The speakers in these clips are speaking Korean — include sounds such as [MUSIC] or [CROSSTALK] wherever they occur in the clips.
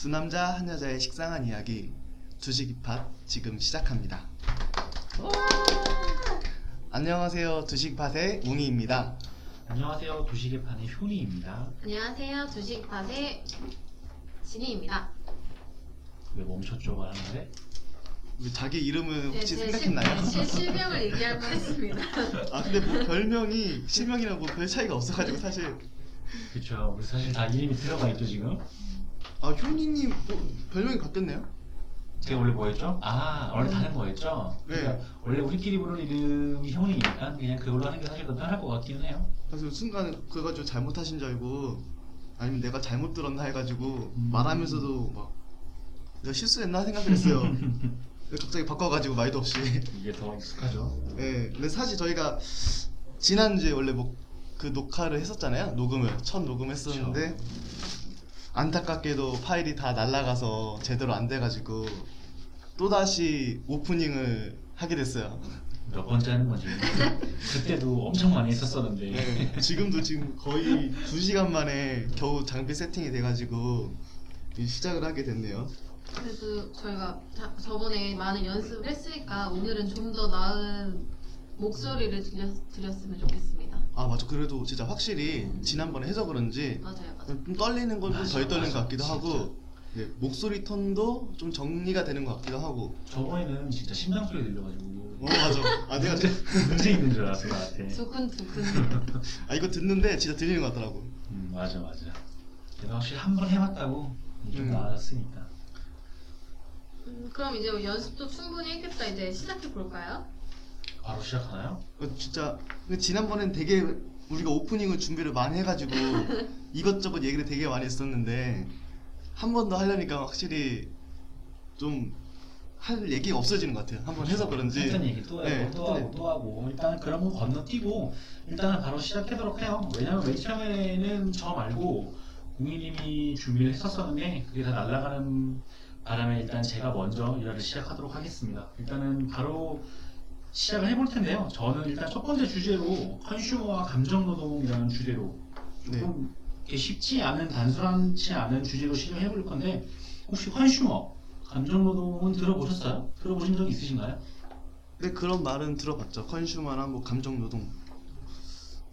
두 남자 한 여자의 식상한 이야기 두식이팟 지금 시작합니다. 안녕하세요 두식팟의 웅이입니다. 안녕하세요. 판의 효니입니다. 안녕하세요. 주식팟의 진희입니다. 왜 멈췄죠 말하는데? 왜 자기 이름은 혹시 네, 제 생각했나요? 실- 제 실명을 얘기할 뻔했습니다. [LAUGHS] 아 근데 뭐 별명이 실명이랑 뭐별 차이가 없어가지고 사실 그쵸. 우리 사실 다 이름이 들어가 있죠 지금. 아 효니님 뭐 별명이 바뀌었네요? 제가 원래 뭐였죠? 아 원래 다른 거였죠. 네. 그러니까 원래 우리끼리 부르는 이름이 효니니까 그냥 그걸로 하는 게 사실 더 편할 것 같기는 해요. 그래서 순간 그거 가지고 잘못하신 줄 알고 아니면 내가 잘못 들었나 해가지고 음. 말하면서도 막 내가 실수했나 생각했어요. [LAUGHS] 갑자기 바꿔가지고 말도 없이. 이게 더 익숙하죠. 네, 근데 사실 저희가 지난주에 원래 뭐 그 녹화를 했었잖아요. 녹음을 첫 녹음했었는데 안타깝게도 파일이 다 날라가서 제대로 안 돼가지고 또 다시 오프닝을 하게 됐어요. 몇 번째 하는 거지. 그때도 엄청 많이 했었었는데. 네, 지금도 지금 거의 2시간 만에 겨우 장비 세팅이 돼가지고 이 시작을 하게 됐네요. 그래도 저희가 자- 저번에 많은 연습을 했으니까 오늘은 좀 더 나은 목소리를 들렸, 드렸으면 좋겠습니다. 아 맞아 그래도 진짜 확실히 지난번에 해서 그런지 맞아요. 좀 떨리는 건 덜 떨리는 것 같기도. 하고 네, 목소리 톤도 좀 정리가 되는 것 같기도 하고 저번에는 진짜 심장 소리 들려가지고 어 맞아 아 내가 [LAUGHS] 문제, 있는 줄 알았어 나한테. 두근두근. [LAUGHS] 아 이거 듣는데 진짜 들리는 것 같더라고 음 맞아 맞아. 내가 확실히 한 번 해봤다고 좀 음. 나아졌으니까. 음, 그럼 이제 연습도 충분히 했겠다. 이제 시작해 볼까요? 바로 시작하나요? 어, 진짜 지난번엔 되게 우리가 오프닝을 준비를 많이 해가지고 [LAUGHS] 이것저것 얘기를 되게 많이 했었는데 한 번 더 하려니까 확실히 좀 할 얘기가 없어지는 것 같아요 한 번 해서 그런지 했던 얘기 또 하고 네, 또 하고 또 하고 일단 그런 거 건너뛰고 일단은 바로 시작하도록 해요. 왜냐면 맨 처음에는 저 말고 공인님이 준비를 했었었는데 그게 다 날아가는 바람에 일단 제가 먼저 일화를 시작하도록 하겠습니다. 일단은 바로 시작을 해볼 텐데요. 저는 일단 첫 번째 주제로 컨슈머와 감정노동이라는 주제로 네. 조금 쉽지 않은 단순하지 않은 주제로 시작해 볼 건데 혹시 컨슈머 감정노동은 들어보셨어요? 들어보신 적 있으신가요? 네 그런 말은 들어봤죠 컨슈머나 뭐 감정노동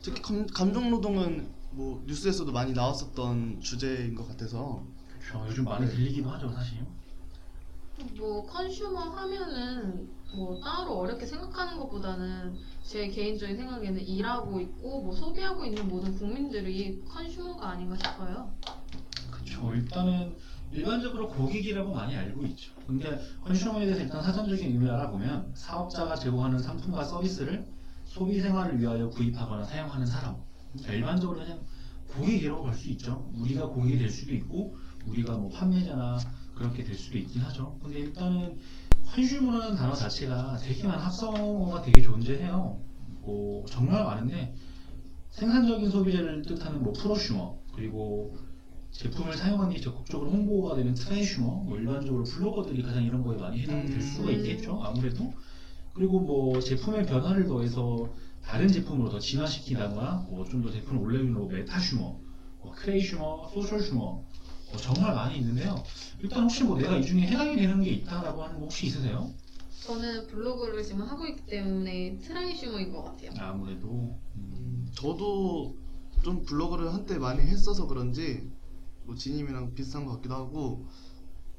특히 감, 감정노동은 뭐 뉴스에서도 많이 나왔었던 주제인 것 같아서 그렇죠. 요즘 많이 네. 들리기도 하죠, 사실. 뭐 컨슈머 하면은 뭐 따로 어렵게 생각하는 것보다는 제 개인적인 생각에는 일하고 있고 뭐 소비하고 있는 모든 국민들이 컨슈머가 아닌가 싶어요. 그렇죠. 일단은 일반적으로 고객이라고 많이 알고 있죠. 근데 컨슈머에 대해서 일단 사전적인 의미를 알아보면 사업자가 제공하는 상품과 서비스를 소비 생활을 위하여 구입하거나 사용하는 사람. 그러니까 일반적으로 그냥 고객이라고 볼 수 있죠. 우리가 고객이 될 수도 있고 우리가 뭐 판매자나 그렇게 될 수도 있긴 하죠. 근데 일단은 consumer라는 단어 자체가 되게 많은 합성어가 되게 존재해요. 뭐 정말 많은데 생산적인 소비자를 뜻하는 뭐 prosumer 그리고 제품을 사용하는 게 적극적으로 홍보가 되는 transumer 뭐 일반적으로 블로거들이 가장 이런 거에 많이 해당될 음. 수가 있겠죠 아무래도 그리고 뭐 제품의 변화를 더해서 다른 제품으로 더 진화시키다거나 뭐좀 더 제품을 올려주는 뭐 metasumer 뭐 creasumer socialsumer 뭐 정말 많이 있는데요 일단 혹시 뭐 내가 이 중에 해당이 되는 게 있다라고 하는 거 혹시 있으세요? 저는 블로그를 지금 하고 있기 때문에 trysumer인 것 같아요. 아무래도 음, 음, 저도 좀 블로그를 한때 많이 했어서 그런지 뭐 지님이랑 비슷한 것 같기도 하고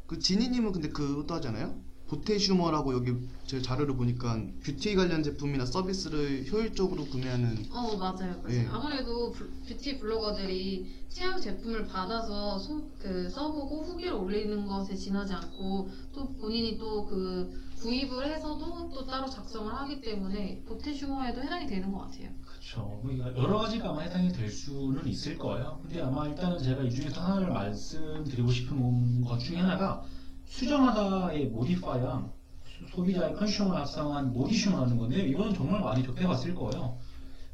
그 지니님은 근데 그것도 하잖아요. beautesumer라고 여기 제 자료를 보니까 뷰티 관련 제품이나 서비스를 효율적으로 구매하는 어 맞아요, 맞아요. 예. 아무래도 블- 뷰티 블로거들이 취향 제품을 받아서 소- 그 써보고 후기를 올리는 것에 지나지 않고 또 본인이 또 그 구입을 해서도 또 따로 작성을 하기 때문에 beautesumer에도 해당이 되는 것 같아요. 그렇죠. 그러니까 여러 가지가 아마 해당이 될 수는 있을 거예요. 근데 아마 일단은 제가 이 중에서 하나를 말씀드리고 싶은 것 중에 하나가 수정하다의 modify랑 소- 소비자의 consumer를 합성한 modisumer라는 건데 이거는 정말 많이 접해봤을 거예요.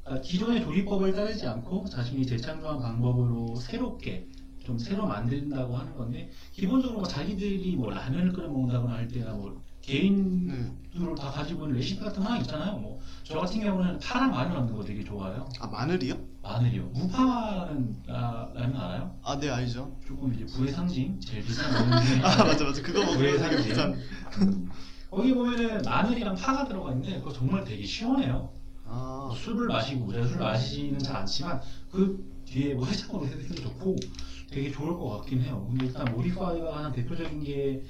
그러니까 기존의 조리법을 따르지 않고 자신이 재창조한 방법으로 새롭게 좀 새로 만든다고 하는 건데 기본적으로 뭐 자기들이 뭐 라면을 끓여 먹는다거나 할 때나 뭐 개인으로 다 가지고 있는 레시피 같은 거 하나 있잖아요. 뭐 저 같은 경우는 파랑 마늘 넣는 거 되게 좋아해요. 아 마늘이요? 마늘이요. 무파마는 아, 라면 알아요? 아 네 알죠. 조금 이제 부의 상징, 제일 비싼 [LAUGHS] 라면 중에 아 하나. 맞아 맞아 그거 왜 먹으면 되게. 비싼. [LAUGHS] 거기 보면은 마늘이랑 파가 들어가 있는데 그거 정말 되게 시원해요. 아뭐 술을 마시고 제가 술 마시는 잘 않지만 그 뒤에 뭐 해장으로 해도 좋고 되게 좋을 것 같긴 해요. 근데 일단 modify가 하는 대표적인 게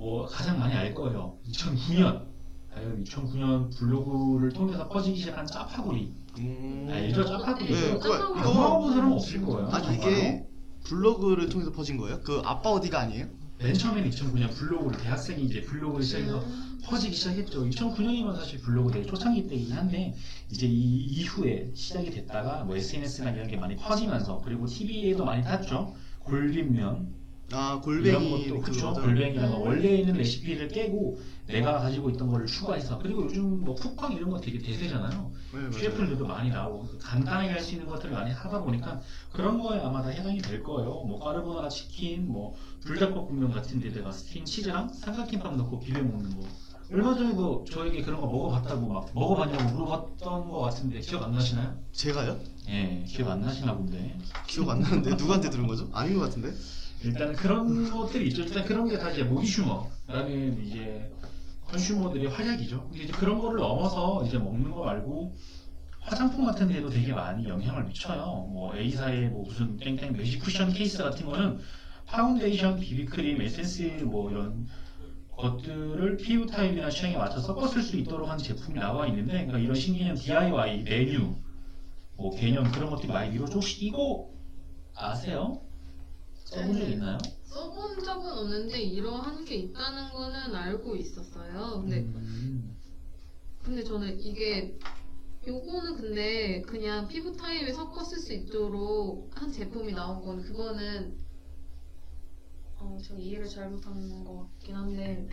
뭐 가장 많이 알 거예요. 2009년 과연 2009년 블로그를 통해서 퍼지기 시작한 짜파구리 음... 알죠? 짜파구리 네, 짜파구리. 이거- 먹어본 사람 없을 거예요. 아니 이게 블로그를 통해서 퍼진 거예요? 그 아빠 어디가 아니에요? 맨 처음에는 2009년 블로그를 대학생이 이제 블로그를 시작해서 퍼지기 시작했죠. 2009년이면 사실 블로그 되게 초창기 때이긴 한데 이제 이 이후에 시작이 됐다가 뭐 SNS나 이런 게 많이 퍼지면서 그리고 TV에도 많이 탔죠. 골빈면 아 이런 골뱅이 것도 그쵸. 그거죠? 골뱅이랑 음. 원래 있는 레시피를 깨고 내가 가지고 있던 거를 추가해서 그리고 요즘 뭐 쿡팡 이런 거 되게 대세잖아요. 네. 셰프들도 많이 나오고 간단하게 할 수 있는 것들을 많이 하다 보니까 그런 거에 아마 다 해당이 될 거예요. 뭐 까르보나라 치킨, 뭐 불닭볶음면 같은 데다가 스팀 치즈랑 삼각김밥 넣고 비벼 먹는 거. 얼마 전에도 저에게 그런 거 먹어봤다고 막 먹어봤냐고 물어봤던 거 같은데 기억 안 나시나요? 제가요? 예, 기억 안 나시나 본데. 기억 안 나는데 누구한테 들은 거죠? 아닌 것 같은데? 일단 그런 것들이 있죠. 일단 그런 게 다 이제 모디슈머라는 이제 컨슈머들의 활약이죠. 이제 그런 거를 넘어서 이제 먹는 거 말고 화장품 같은 데도 되게 많이 영향을 미쳐요. 뭐 A사의 뭐 무슨 땡땡 매직 쿠션 케이스 같은 거는 파운데이션, 비비크림, 에센스 뭐 이런 것들을 피부 타입이나 취향에 맞춰 섞어 쓸 수 있도록 한 제품이 나와 있는데 그러니까 이런 신개념 DIY 메뉴 뭐 개념 그런 것들이 많이 이루어져 혹시 이거 아세요? 써본 적 있나요? 써본 적은 없는데 이러한 게 있다는 거는 알고 있었어요. 근데 음. 근데 저는 이게 요거는 근데 그냥 피부 타입에 섞어 쓸 수 있도록 한 제품이 나온 건 그거는 어, 저 이해를 잘못한 것 같긴 한데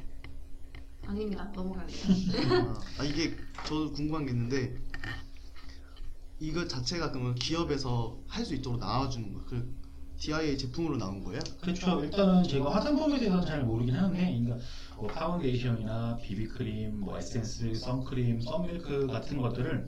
아닙니다. 넘어갈게요. 아, 아, 이게 저도 궁금한 게 있는데 이거 자체가 그러면 기업에서 할 수 있도록 나와주는 거. 그 DIY 제품으로 나온 거예요? 그렇죠. 일단은 제가 화장품에 대해서는 잘 모르긴 하는데, 그러니까 뭐 파운데이션이나 비비크림, 뭐 에센스, 선크림, sun milk 같은 것들을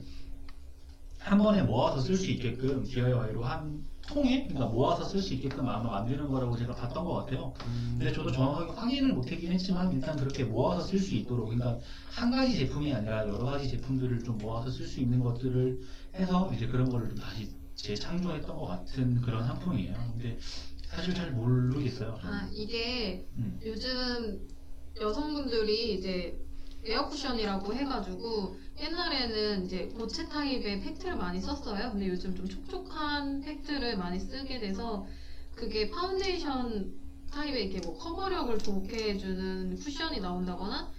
한 번에 모아서 쓸 수 있게끔 DIY로 한 통에 그러니까 모아서 쓸 수 있게끔 아마 만드는 거라고 제가 봤던 것 같아요. 근데 저도 정확하게 확인을 못하긴 했지만 일단 그렇게 모아서 쓸 수 있도록 그러니까 한 가지 제품이 아니라 여러 가지 제품들을 좀 모아서 쓸 수 있는 것들을 해서 이제 그런 거를 좀 다시 재창조했던 것 같은 그런 상품이에요. 근데 사실 잘 모르겠어요. 저는. 아 이게 음. 요즘 여성분들이 이제 에어쿠션이라고 해가지고 옛날에는 이제 고체 타입의 팩트를 많이 썼어요. 근데 요즘 좀 촉촉한 팩트를 많이 쓰게 돼서 그게 파운데이션 타입의 이렇게 뭐 커버력을 좋게 해주는 쿠션이 나온다거나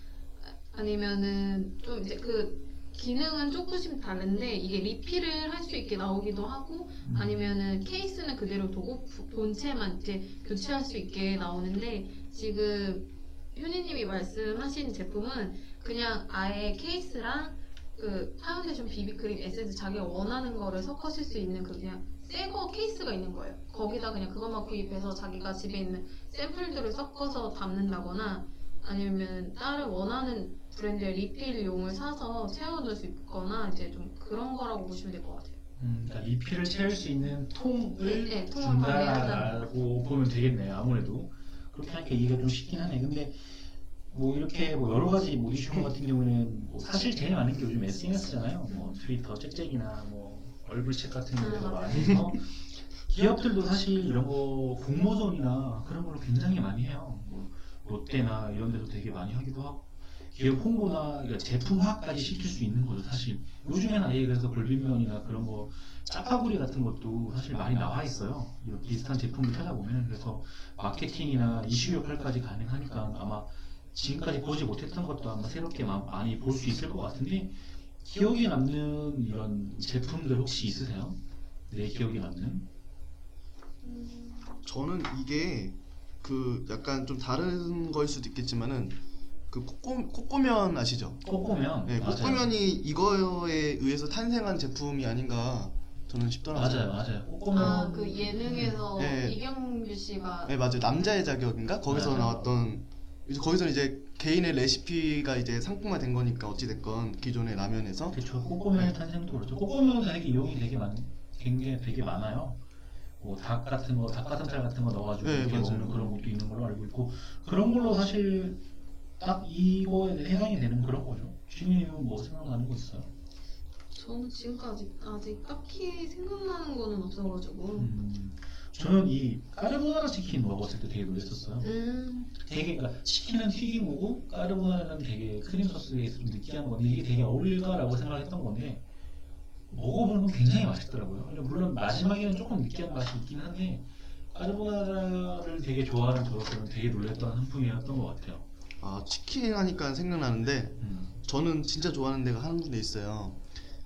아니면은 좀 이제 그 기능은 조금씩 다른데 이게 리필을 할 수 있게 나오기도 하고 음. 아니면은 케이스는 그대로 두고 부- 본체만 이제 교체할 수 있게 나오는데 지금 효니님이 말씀하신 제품은 그냥 아예 케이스랑 그 파운데이션 비비크림 에센스 자기가 원하는 거를 섞어 쓸 수 있는 그 그냥 새거 케이스가 있는 거예요. 거기다 그냥 그것만 구입해서 자기가 집에 있는 샘플들을 섞어서 담는다거나 아니면 다른 원하는 브랜드의 리필용을 사서 채워둘 수 있거나 이제 좀 그런 거라고 보시면 될 것 같아요. 음, 그러니까 리필을 채울 수 있는 통을 네, 통을 판매한다. 준다라고 보면 되겠네요. 아무래도 그렇게 하니까 이해가 좀 쉽긴 하네. 근데 뭐 이렇게 뭐 여러 가지 모디슈머 같은 경우는 뭐 사실 제일 많은 게 요즘 SNS잖아요. 뭐 트위터, 짹짹이나 뭐 얼굴책 같은 데서 음, 많이 해서 기업들도 사실 이런 거 공모전이나 그런 걸로 굉장히 많이 해요. 뭐 롯데나 이런 데도 되게 많이 하기도 하고 기업 홍보나 그러니까 제품화까지 시킬 수 있는 거죠 사실 요즘에는 아예 그래서 골빈면이나 그런 거 짜파구리 같은 것도 사실 많이 나와 있어요 이런 비슷한 제품을 찾아보면 그래서 마케팅이나 이슈 역할까지 가능하니까 아마 지금까지 보지 못했던 것도 아마 새롭게 마- 많이 볼 수 있을 것 같은데 기억에 남는 이런 제품들 혹시 있으세요? 내 기억에 남는? 저는 이게 그 약간 좀 다른 거일 수도 있겠지만은 그 꼬꼬, 꼬꼬면 아시죠? 꼬꼬면 네, 맞아요. 꼬꼬면이 이거에 의해서 탄생한 제품이 아닌가 저는 싶더라고요. 맞아요 맞아요 꼬꼬면 아 그 예능에서 네. 이경규 씨가 네 맞아요 남자의 자격인가 거기서 맞아요. 나왔던 이제 거기서는 이제 개인의 레시피가 이제 상품화 된 거니까 어찌 됐건 기존의 라면에서 그렇죠. 꼬꼬면 의 탄생도 그렇죠. 꼬꼬면도 되게 이용이 되게 많, 되게 되게 많아요. 뭐 닭 같은 거, 닭가슴살 같은 거 넣어가지고 네, 이렇게 맞아요. 먹는 그런 것도 있는 걸로 알고 있고 그런 걸로 사실 딱 이거에 해당이 되는 그런 거죠. 주인님은 뭐 생각나는 거 있어요? 저는 지금까지 아직 딱히 생각나는 거는 없어가지고. 음, 저는 이 까르보나라 치킨 먹었을 때 되게 놀랐었어요. 음, 되게 그러니까 치킨은 튀김이고 까르보나라는 되게 크림 소스에 좀 느끼한 건데 이게 되게 어울릴까라고 생각했던 건데 먹어보면 굉장히 맛있더라고요. 물론 마지막에는 조금 느끼한 맛이 있긴 한데 까르보나라를 되게 좋아하는 저로서는 되게 놀랬던 상품이었던 것 같아요. 아 치킨 하니까 생각나는데 음. 저는 진짜 좋아하는 데가 한 군데 있어요.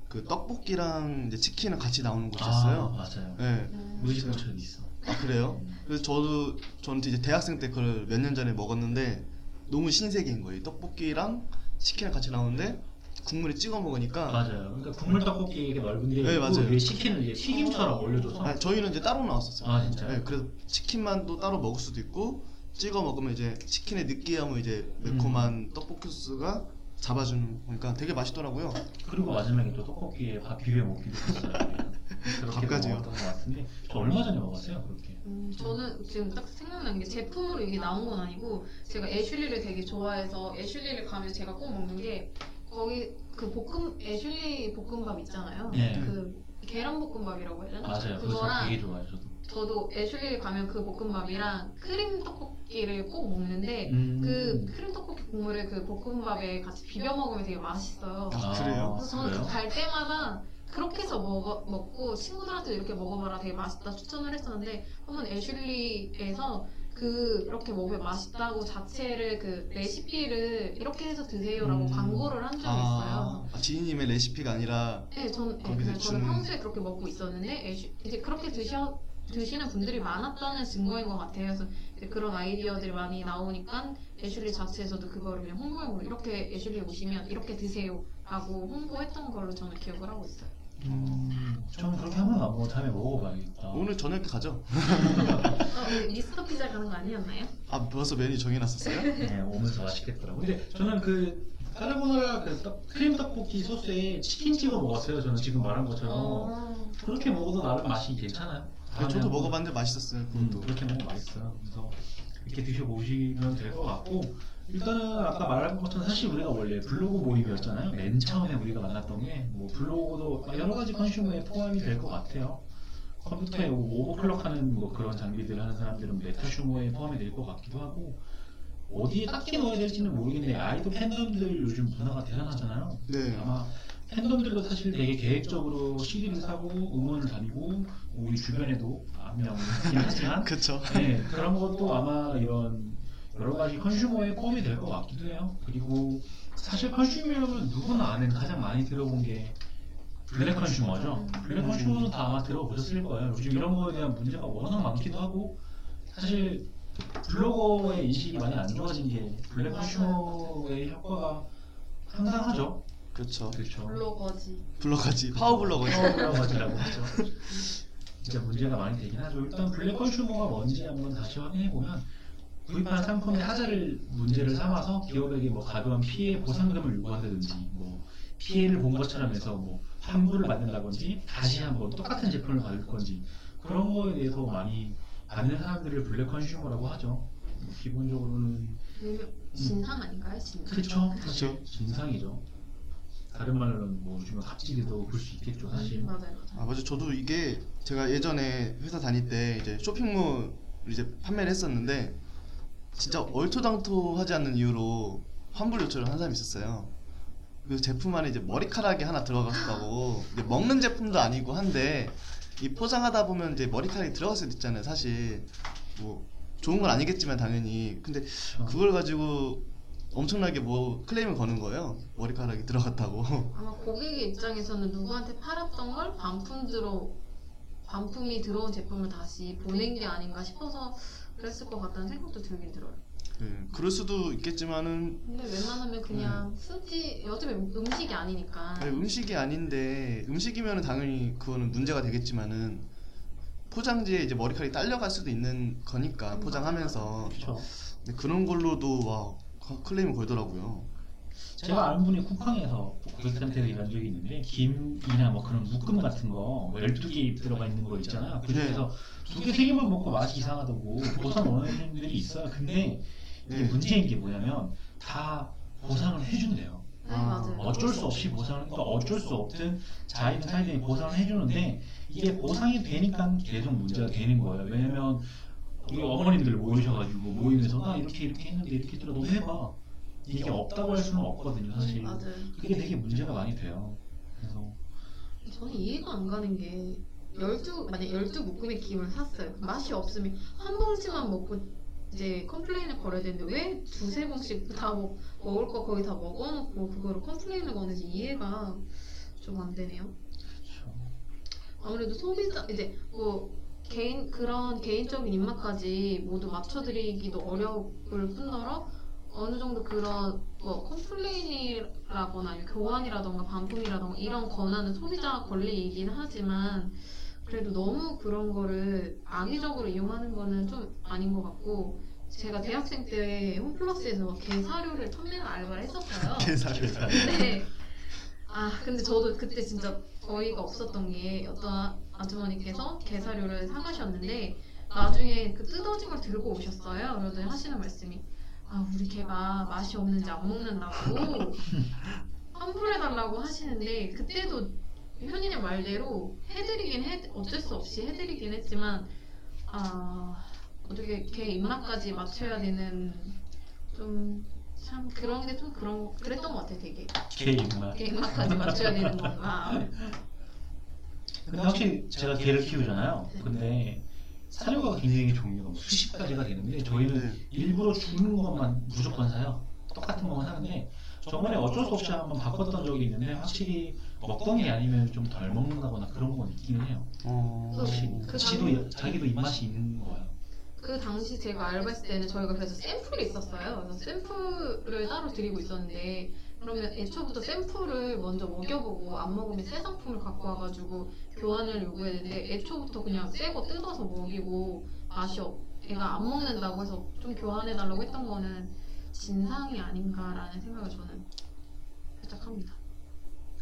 그 떡볶이랑 이제 치킨은 같이 나오는 곳이었어요. 아, 맞아요. 네. 음. 우리 집 근처에 있어. 아 그래요? 그래서 저도 저는 이제 대학생 때 그걸 몇 년 전에 먹었는데 너무 신세계인 거예요. 떡볶이랑 치킨을 같이 나오는데 국물에 찍어 먹으니까 맞아요. 그러니까 국물 떡볶이 이게 넓은데 네, 그 맞아요. 위에 치킨을 이제 튀김처럼 올려줘서 아, 저희는 이제 따로 나왔었어요. 아, 진짜요? 네, 그래서 치킨만도 따로 먹을 수도 있고 찍어 먹으면 이제 치킨의 느끼함을 이제 매콤한 음. 떡볶이 소스가 잡아주는 거니까 되게 맛있더라고요. 그리고 마지막에 또 떡볶이에 밥 비벼 먹기도 했어요. [LAUGHS] 그렇게 밥까지요? 먹었던 것 같은데 저 얼마 전에 먹었어요 그렇게. 음, 저는 지금 딱 생각나는 게 제품으로 이게 나온 건 아니고 제가 애슐리를 되게 좋아해서 애슐리를 가면 제가 꼭 먹는 게 거기 그 볶음 애슐리 볶음밥 있잖아요. 네. 그 계란 볶음밥이라고 해야 되나? 맞아요. 그거 그거랑 되게 좋아요 저도. 저도 애슐리 가면 그 볶음밥이랑 크림 떡볶이를 꼭 먹는데 음. 그 크림 떡볶이 국물을 그 볶음밥에 같이 비벼 먹으면 되게 맛있어요. 아, 그래요? 그래서 저는 그래요? 그갈 때마다 그렇게 해서 먹어, 먹고 친구들한테 이렇게 먹어봐라 되게 맛있다 추천을 했었는데 한번 애슐리에서 그 이렇게 먹으면 맛있다고 자체를 그 레시피를 이렇게 해서 드세요라고 음. 광고를 한 적이 있어요. 아, 지니님의 레시피가 아니라 네, 전, 네, 그냥 저는 평소에 그렇게 먹고 있었는데 애슐, 이제 그렇게 드셔 드시는 분들이 많았다는 증거인 것 같아요. 그래서 이제 그런 아이디어들이 많이 나오니까 애슐리 자체에서도 그거를 그냥 홍보용으로 이렇게 애슐리 오시면 이렇게 드세요 라고 홍보했던 걸로 저는 기억을 하고 있어요. 음, 저는 그렇게 한번 안 먹어 다음에 먹어봐야겠다. 오늘 저녁에 가죠. 어, 우리 미스터 피자 가는 거 아니었나요? 아 벌써 메뉴 정해놨었어요? [LAUGHS] 네, 오면서 맛있겠더라고. 근데 저는 그 까르보나라 그 떡- 크림 떡볶이 소스에 치킨 찍어 먹었어요. 저는 지금 말한 것처럼 어, 그렇게 먹어도 나름 맛이 괜찮아요. 아, 저도 다음에 먹어봤는데 맛있었어요. 음, 그것도. 그렇게 먹으면 맛있어요. 그래서 이렇게 드셔보시면 될 것 같고 일단은 아까 말한 것처럼 사실 우리가 원래 블로그 모임이었잖아요. 맨 처음에 우리가 만났던 게 뭐 블로그도 여러 가지 컨슈머에 포함이 될 것 같아요. 컴퓨터에 오버클럭 하는 뭐 그런 장비들 하는 사람들은 메타슈머에 포함이 될 것 같기도 하고 어디에 딱히 넣어야 될지는 모르겠는데 아이돌 팬덤들 요즘 문화가 대단하잖아요. 네. 아마 팬덤들도 사실 되게 계획적으로 CD를 사고 응원을 다니고 우리 주변에도 한명 있긴 하지만 [LAUGHS] 그쵸. 네, 그런 것도 아마 이런 여러 가지 consumer에 포함이 될 것 같기도 해요. 그리고 사실 consumer는 누구나 아는 가장 많이 들어본 게 black consumer죠. Black consumer는 다 아마 들어보셨을 거예요. 요즘 이런 거에 대한 문제가 워낙 많기도 하고 사실 블로거의 인식이 많이 안 좋아진 게 black consumer의 효과가 상당하죠. 그렇죠. 그렇죠. 블로거지. 블로거지. [LAUGHS] 파워 블로거지. 파워 블로거지라고 하죠. [LAUGHS] 진짜 문제가 많이 되긴 하죠. 일단 black consumer가 뭔지 한번 다시 확인해 보면 구입한 상품의 하자를 문제를 삼아서 기업에게 뭐 가벼운 피해 보상금을 요구한다든지 뭐 피해를 본 것처럼 해서 뭐 환불을 받는다든지 다시 한번 똑같은 제품을 받을 건지 그런 거에 대해서 많이 받는 사람들을 black consumer라고 하죠. 기본적으로는 일명 진상 아닌가요? 진상. 그렇죠, 그쵸. 진상이죠. 다른 말로는 뭐 요즘은 갑질이도 볼 수 있겠죠, 사실. 맞아요. 맞아요. 아 맞아. 저도 이게 제가 예전에 회사 다닐 때 이제 쇼핑몰 이제 판매를 했었는데 진짜 얼토당토하지 않는 이유로 환불 요청을 한 사람이 있었어요. 그 제품 안에 이제 머리카락이 하나 들어갔다고 이제 [LAUGHS] 먹는 제품도 아니고 한데 이 포장하다 보면 이제 머리카락이 들어갈 수도 있잖아요. 사실 뭐 좋은 건 아니겠지만 당연히 근데 그걸 가지고 엄청나게 뭐 클레임을 거는 거예요. 머리카락이 들어갔다고. [LAUGHS] 아마 고객의 입장에서는 누구한테 팔았던 걸 반품으로 반품이 들어온 제품을 다시 보낸 게 아닌가 싶어서 그랬을 것 같다는 생각도 들긴 들어요. 네, 그럴 수도 있겠지만은 근데 웬만하면 그냥 쓰지 어차피 음식이 아니니까. 아니, 음식이 아닌데 음식이면 당연히 그거는 문제가 되겠지만은 포장지에 이제 머리카락이 딸려갈 수도 있는 거니까 음, 포장하면서 그렇죠. 근데 그런 걸로도 와 클레임을 걸더라고요. 제가 아는 분이 쿠팡에서 고객센터에서 일한 적이 있는데 김이나 뭐 그런 묶음 같은 거 12개 들어가 있는 거 있잖아요. 그 중에서 두 개, 세 개만 먹고 맛이 이상하다고 보상 원하는 분들이 있어요. 근데 이게 네. 문제인 게 뭐냐면 다 보상을 해준대요. 네 아, 맞아요. 어쩔 수 없이 보상을 그러니까 어쩔 수 없든 자이든 차이든 보상을 해주는데 이게 보상이 되니까 계속 문제가 되는 거예요. 왜냐면 우리 어머님들 모이셔가지고 모임에서 나 이렇게 이렇게 했는데 이렇게 들어 너 해봐. 이게 없다고 할 수는 없거든요, 사실. 맞아요. 그게 되게 문제가 많이 돼요. 그래서 저는 이해가 안 가는 게 12, 만약 12 묶음의 김을 샀어요. 맛이 없으면 한 봉지만 먹고 이제 컴플레인을 걸어야 되는데 왜 두세 봉씩 다 먹, 먹을 거 거의 다 먹어놓고 그거를 complain을 거는지 이해가 좀 안 되네요. 그렇죠. 아무래도 소비자 이제 뭐 개인 그런 개인적인 입맛까지 모두 맞춰드리기도 어려울 뿐더러 어느 정도 그런 뭐 complain이라거나 교환이라던가 반품이라던가 이런 권한은 소비자 권리이긴 하지만 그래도 너무 그런 거를 악의적으로 이용하는 거는 좀 아닌 것 같고 제가 대학생 때 홈플러스에서 개 사료를 판매하는 알바를 했었어요. [LAUGHS] 계산을 근데 아 근데 저도 그때 진짜 어이가 없었던 게 어떤 아주머니께서 게사료를 사가셨는데 나중에 그 뜯어진 걸 들고 오셨어요. 그러더니 하시는 말씀이 아 우리 개가 맛이 없는지 안 먹는다고 [LAUGHS] 환불해달라고 하시는데 그때도 현인의 말대로 해드리긴 해 어쩔 수 없이 해드리긴 했지만 아 어떻게 개 입맛까지 맞춰야 되는 좀 참 그런 게 좀 그런 그랬던 것 같아 되게 개 입맛. 개 입맛까지 맞춰야 되는 건가 [LAUGHS] 근데 확실히 제가 개를 키우잖아요. 네. 근데 사료가 굉장히 종류가 뭐 수십 가지가 되는데 저희는 네. 일부러 죽는 것만 무조건 사요. 똑같은 것만 사는데 저번에 어쩔 수 없이 한번 바꿨던 적이 있는데 확실히 먹던 게 아니면 좀 덜 먹는다거나 그런 건 있기는 해요. 어... 확실히 그 지도 당- 자기도 입맛이 있는 거예요. 그 당시 제가 알바했을 때는 저희가 그래서 샘플이 있었어요. 그래서 샘플을 따로 드리고 있었는데 그러면 애초부터 샘플을 먼저 먹여보고 안 먹으면 새 상품을 갖고 와가지고 교환을 요구했는데 애초부터 그냥 새거 뜯어서 먹이고 맛이 없, 애가 안 먹는다고 해서 좀 교환해달라고 했던 거는 진상이 아닌가라는 생각을 저는 살짝 합니다.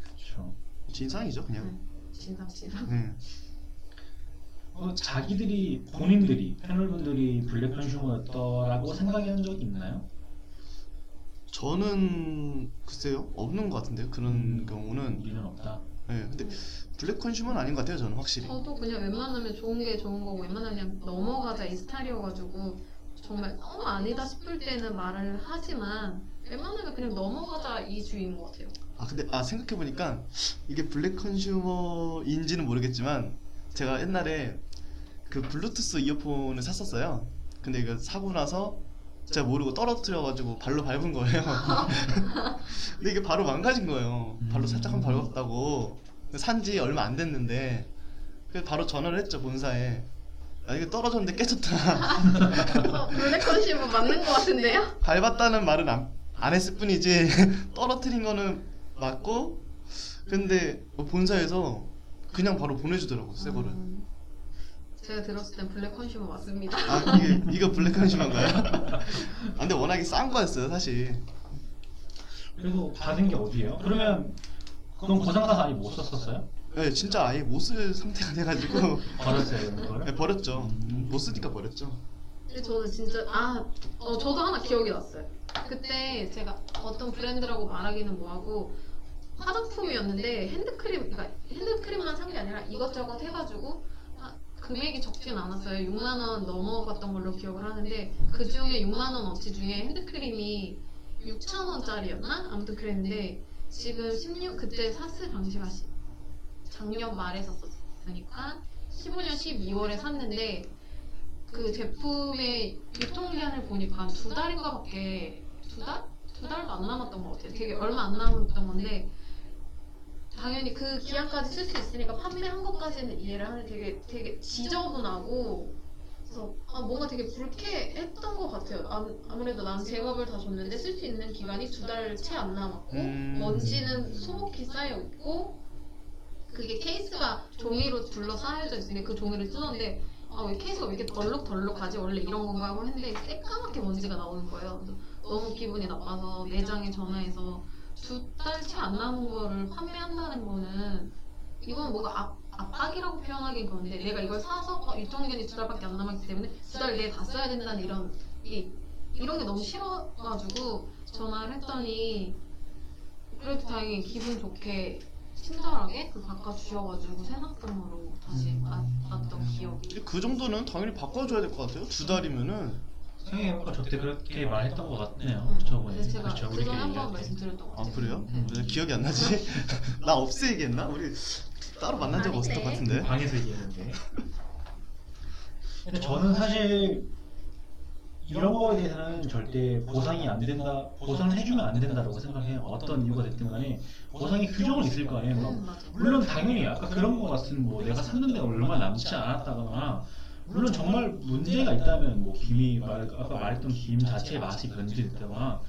그렇죠. 진상이죠 그냥. 네. 진상 진상. 네. 어, 자기들이 본인들이 패널분들이 블랙 컨슈머였더라고 생각한 적이 있나요? 저는 글쎄요 없는 것 같은데요 그런 경우는. 우리는 없다. 네. 근데 블랙 컨슈머는 아닌 것 같아요 저는 확실히. 저도 그냥 웬만하면 좋은 게 좋은 거고 웬만하면 그냥 넘어가자 이 스타일이어가지고 정말 너무 아니다 싶을 때는 말을 하지만 웬만하면 그냥 넘어가자 이 주의인 것 같아요. 아 근데 아 생각해 보니까 이게 black consumer인지는 모르겠지만 제가 옛날에 그 블루투스 이어폰을 샀었어요. 근데 이거 사고 나서 제가 모르고 떨어뜨려가지고 발로 밟은 거예요. [LAUGHS] 근데 이게 바로 망가진 거예요. 발로 살짝 한번 밟았다고 산지 얼마 안 됐는데 그래서 바로 전화를 했죠 본사에. 아 이게 떨어졌는데 깨졌다. 어, black consumer 맞는 것 같은데요? 밟았다는 말은 안, 안 했을 뿐이지 [LAUGHS] 떨어뜨린 거는 맞고 근데 뭐 본사에서 그냥 바로 보내주더라고 새 거를 음, 제가 들었을 땐 black consumer 맞습니다. 아 이게 이거 black consumer인가요? 아 근데 워낙에 싼 거였어요 사실 그리고 받은 게 어디예요? 그러면 그건 고장 나서 아예 못 썼었어요? 네 진짜 아예 못 쓸 상태가 돼가지고 버렸어요 그걸? 네, 버렸죠 못 쓰니까 버렸죠 근데 저는 진짜 아, 어, 저도 하나 기억이 났어요. 그때 제가 어떤 브랜드라고 말하기는 뭐하고 화장품이었는데 핸드크림, 그러니까 핸드크림만 산 게 아니라 이것저것 해가지고 아, 금액이 적진 않았어요. 6만 원 넘어갔던 걸로 기억을 하는데 그 중에 6만 원 어치 중에 핸드크림이 6천 원짜리였나? 아무튼 그랬는데 지금 16 그때 샀을 당시가 시- 작년 말에 샀었으니까 15년 12월에 샀는데 그 제품의 유통기한을 보니까 두 달인가밖에 두 달? 두 달도 안 남았던 것 같아요. 되게 얼마 안 남았던 건데 당연히 그 기한까지 쓸 수 있으니까 판매한 것까지는 이해를 하는데 되게 되게 지저분하고 그래서 아, 뭔가 되게 불쾌했던 것 같아요. 아, 아무래도 난 제값을 다 줬는데 쓸 수 있는 기간이 두 달 채 안 남았고 음. 먼지는 소복히 쌓여 있고 그게 케이스가 종이로 둘러싸여져 있으니까 그 종이를 뜯었는데 아 왜 케이스가 왜 이렇게 덜럭덜럭하지 원래 이런 건가 하고 했는데 새까맣게 먼지가 나오는 거예요. 너무 기분이 나빠서 매장에 전화해서 두 달 채 안 남은 거를 판매한다는 거는 이건 뭔가 압, 압박이라고 표현하긴 그런데 내가 이걸 사서 어, 기간이 두 달밖에 안 남았기 때문에 두 달 내에 다 써야 된다는 이런 이, 이런 게 너무 싫어가지고 전화를 했더니 그래도 다행히 기분 좋게 친절하게 그 바꿔주셔가지고 새납금으로 다시 받- 받았던 기억이. 그 정도는 당연히 바꿔줘야 될 것 같아요. 두 달이면은 생각해보니까 저때 그렇게 말했던 것 같네요. 응. 저번에 근데 제가 그렇죠. 그전에 우리끼리 한번 얘기할 때. 말씀드렸던 것아 같아요 그래요? 네. 왜 기억이 안 나지? [LAUGHS] 나 없애 얘기했나? 우리 따로 만난 적 없을 것 아닌데. 같은데. 방에서 얘기했는데. 근데 저는 사실 이런 거에 대해서는 절대 보상이 안 된다, 보상을 해주면 안 된다라고 생각해요. 어떤 이유가 됐든 간에 보상의 규정은 있을 거 아니에요. 뭐 음. 물론 당연히 아까 그런 거 같은 뭐 내가 샀는데 얼마 남지 않았다거나 물론 정말 문제가 있다면 뭐 김이 말, 아까 말했던 김 자체의 맛이 변질됐다거나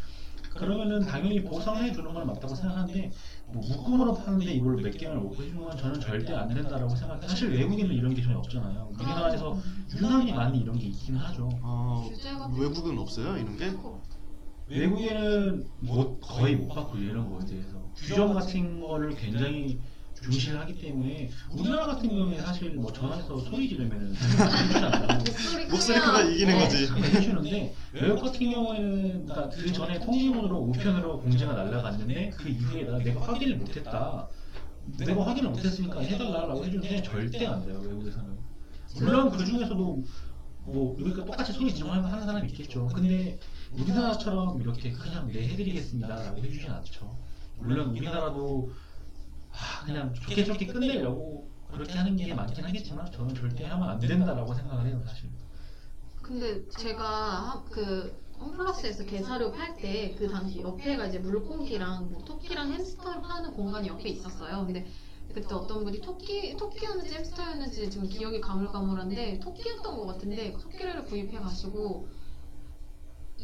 그러면은 당연히 보상해 주는 건 맞다고 생각하는데 뭐 묶음으로 파는데 이걸 몇 개만 먹고 해주는 건 저는 절대 안 된다라고 생각해요. 사실 외국에는 이런 게 전혀 없잖아요. 우리나라에서 유난히 많이 이런 게 있긴 하죠. 아 외국은 없어요 이런 게? 외국에는 뭐 거의 못 받고 이런 거에 대해서 규정 같은 거를 굉장히 중시를 하기 때문에 우리나라 같은 경우에 사실 뭐 전화해서 소리 지르면은. 목소리 크면 이기는 어, 거지. 해주는데 외국 같은 경우에는 그러니까 그 전에 통지문으로 우편으로 공지가 날라갔는데 그 이후에 나 내가 확인을 못했다. 내가 확인을 못했으니까 해달라고 해주는데 절대 안 돼요 외국에서는. 물론 그 중에서도 뭐 그러니까 똑같이 소리 지르면 하는 사람이 있겠죠. 근데 우리나라처럼 이렇게 그냥 네 해드리겠습니다라고 해주진 않죠. 물론 우리나라도 아, 그냥 좋게 좋게 끝내려고 그렇게 하는 게 많긴 하겠지만 저는 절대 하면 안 된다라고 생각을 해요 사실. 근데 제가 하- 그 홈플러스에서 게사료 팔 때 그 당시 옆에가 이제 물고기랑 뭐 토끼랑 햄스터를 파는 공간이 옆에 있었어요. 근데 그때 어떤 분이 토끼 토끼였는지 햄스터였는지 지금 기억이 가물가물한데 토끼였던 것 같은데 토끼를 구입해 가지고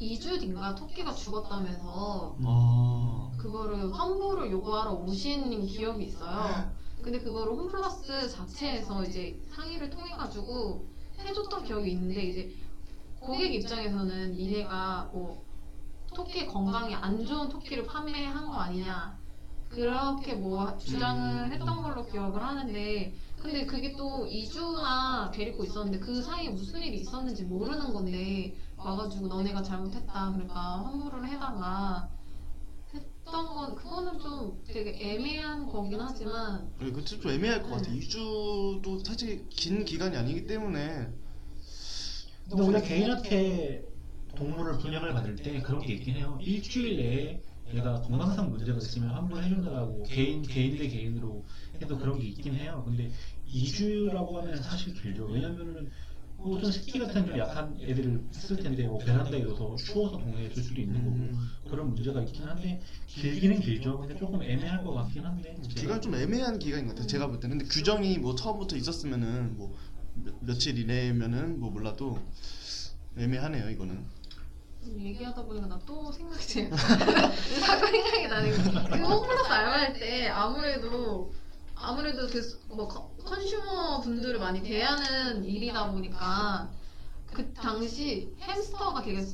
2주 뒤인가 토끼가 죽었다면서 아. 그거를 환불을 요구하러 오신 기억이 있어요. 근데 그거를 홈플러스 자체에서 이제 상의를 통해 가지고 해줬던 기억이 있는데 이제 고객 입장에서는 니네가 뭐 토끼 건강에 안 좋은 토끼를 판매한 거 아니냐. 그렇게 뭐 주장을 했던 걸로 기억을 하는데 근데 그게 또 2주나 데리고 있었는데 그 사이에 무슨 일이 있었는지 모르는 건데 와가지고 너네가 잘못했다 그러니까 환불을 해달라 했던 건 그거는 좀 되게 애매한 거긴 하지만 네, 그좀 애매할 것 같아. 음. 2주도 사실 긴 기간이 아니기 때문에 근데 우리가 개인한테 동물을 분양을 받을 때 그런 게 있긴 해요. 일주일 내에 얘가 건강상 문제가 있으면 환불해준다고 개인 개인 대 개인으로 해도 그런 게 있긴 해요. 근데 2주라고 하면 사실 길죠. 왜냐면은 뭐좀 새끼 같은 좀 약한 애들을 쓸 텐데 뭐 베란다에 둬서 추워서 동네에 둘 수도 있는 거고 음, 그런 문제가 있긴 한데 길기는 길죠. 근데 조금 애매할 것 같긴 한데 기간 좀 애매한 기간인 것 같아요. 제가 볼 때는 근데 규정이 뭐 처음부터 있었으면은 뭐 며, 며칠 이내면은 뭐 몰라도 애매하네요 이거는. 얘기하다 보니까 나 또 생각이 자꾸 생각이 [LAUGHS] 나는 게그 홈플러스 알바할 때 아무래도 아무래도 그 뭐 컨슈머 분들을 많이 대하는 일이다 보니까 그 당시 햄스터가 되게